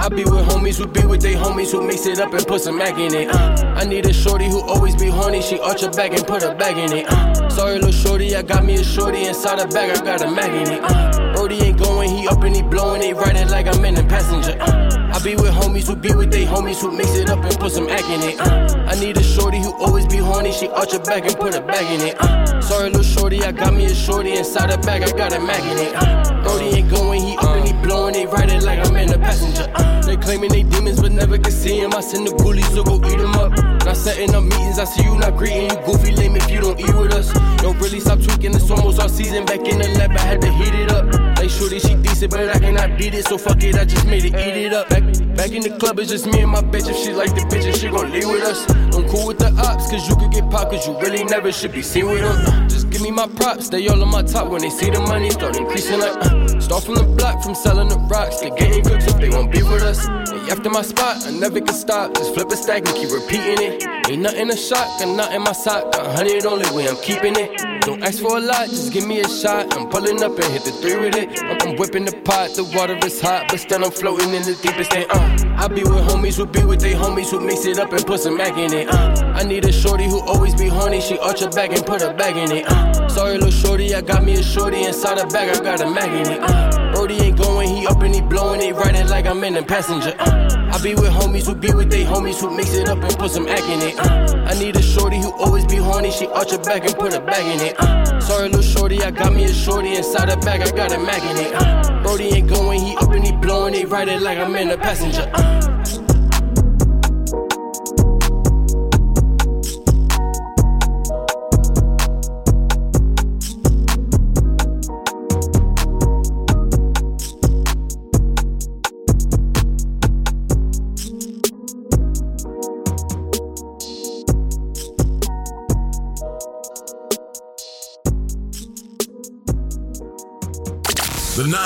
I be with homies who be with they homies who mix it up and put some mac in it. Uh, I need a shorty who always be horny. She arch her back and put her bag in it. Uh, sorry, little shorty, I got me a shorty inside her bag. I got a mag in it. Uh, Brody ain't going, he up and he blowing it, riding like I'm in a passenger. Uh, I be with homies who be with they homies who mix it up and put some act in it. Uh, I need a shorty who always be horny. She arch her back and put her bag in it. Uh, sorry, little shorty, I got me a shorty inside her bag. I got a mag in it. Uh, Brody ain't going, he up blowing it, riding like I'm in a passenger. They claiming they demons, but never can see him. I send the ghoulies to go eat them up. Not setting up meetings, I see you not greeting you. Goofy lame if you don't eat with us. Don't really stop tweaking, it's almost all season. Back in the lab, I had to heat it up. Shorty, she decent, but I cannot beat it. So fuck it, I just made it, eat it up. Back, back in the club, it's just me and my bitch. If she like the bitch, she gon' leave with us. I'm cool with the ops, cause you could get popped, cause you really never should be seen with them. Just give me my props, they all on my top. When they see the money, start increasing like, uh, start from the block, from selling the rocks. They getting cooks if they won't be with us. After my spot, I never can stop. Just flip a stack and keep repeating it. Ain't nothing a shock, and not in my sock. A hundred only way I'm keeping it. Don't ask for a lot, just give me a shot. I'm pulling up and hit the three with it. I'm, whipping the pot, the water is hot, but still I'm floating in the deepest end. Uh, I be with homies who be with they homies who mix it up and put some mac in it. Uh, I need a shorty who always be horny. She arch her back and put her bag in it. Uh, sorry, little shorty, I got me a shorty inside her bag. I got a mag in it. Uh, Brody ain't going, he up and he blowing it, riding like I'm in a passenger. Uh, I be with homies who be with they homies who mix it up and put some act in it. Uh, I need a shorty who always be horny. She arch her back and put her bag in it. Uh, sorry, little shorty, I got me a shorty inside her bag. I got a mag in it. Uh, Brody ain't going, he up and he blowing it, riding like I'm in a passenger. Uh,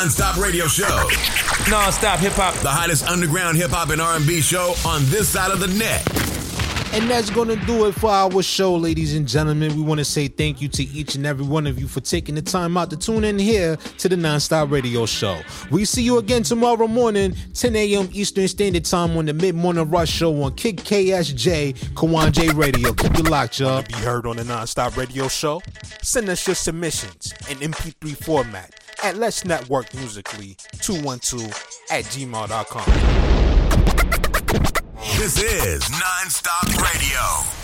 non-stop radio show. Non-stop hip hop. The hottest underground hip hop and R&B show on this side of the net. And that's going to do it for our show, ladies and gentlemen. We want to say thank you to each and every one of you for taking the time out to tune in here to the Nonstop Radio Show. We see you again tomorrow morning, 10 a.m. Eastern Standard Time on the Mid Morning Rush Show on Kick KSJ, Kawon J Radio. Keep it locked, y'all. To be heard on the Nonstop Radio Show, send us your submissions in MP3 format at Let's Network Musically 212 at gmail.com. This is Non-Stop Radio.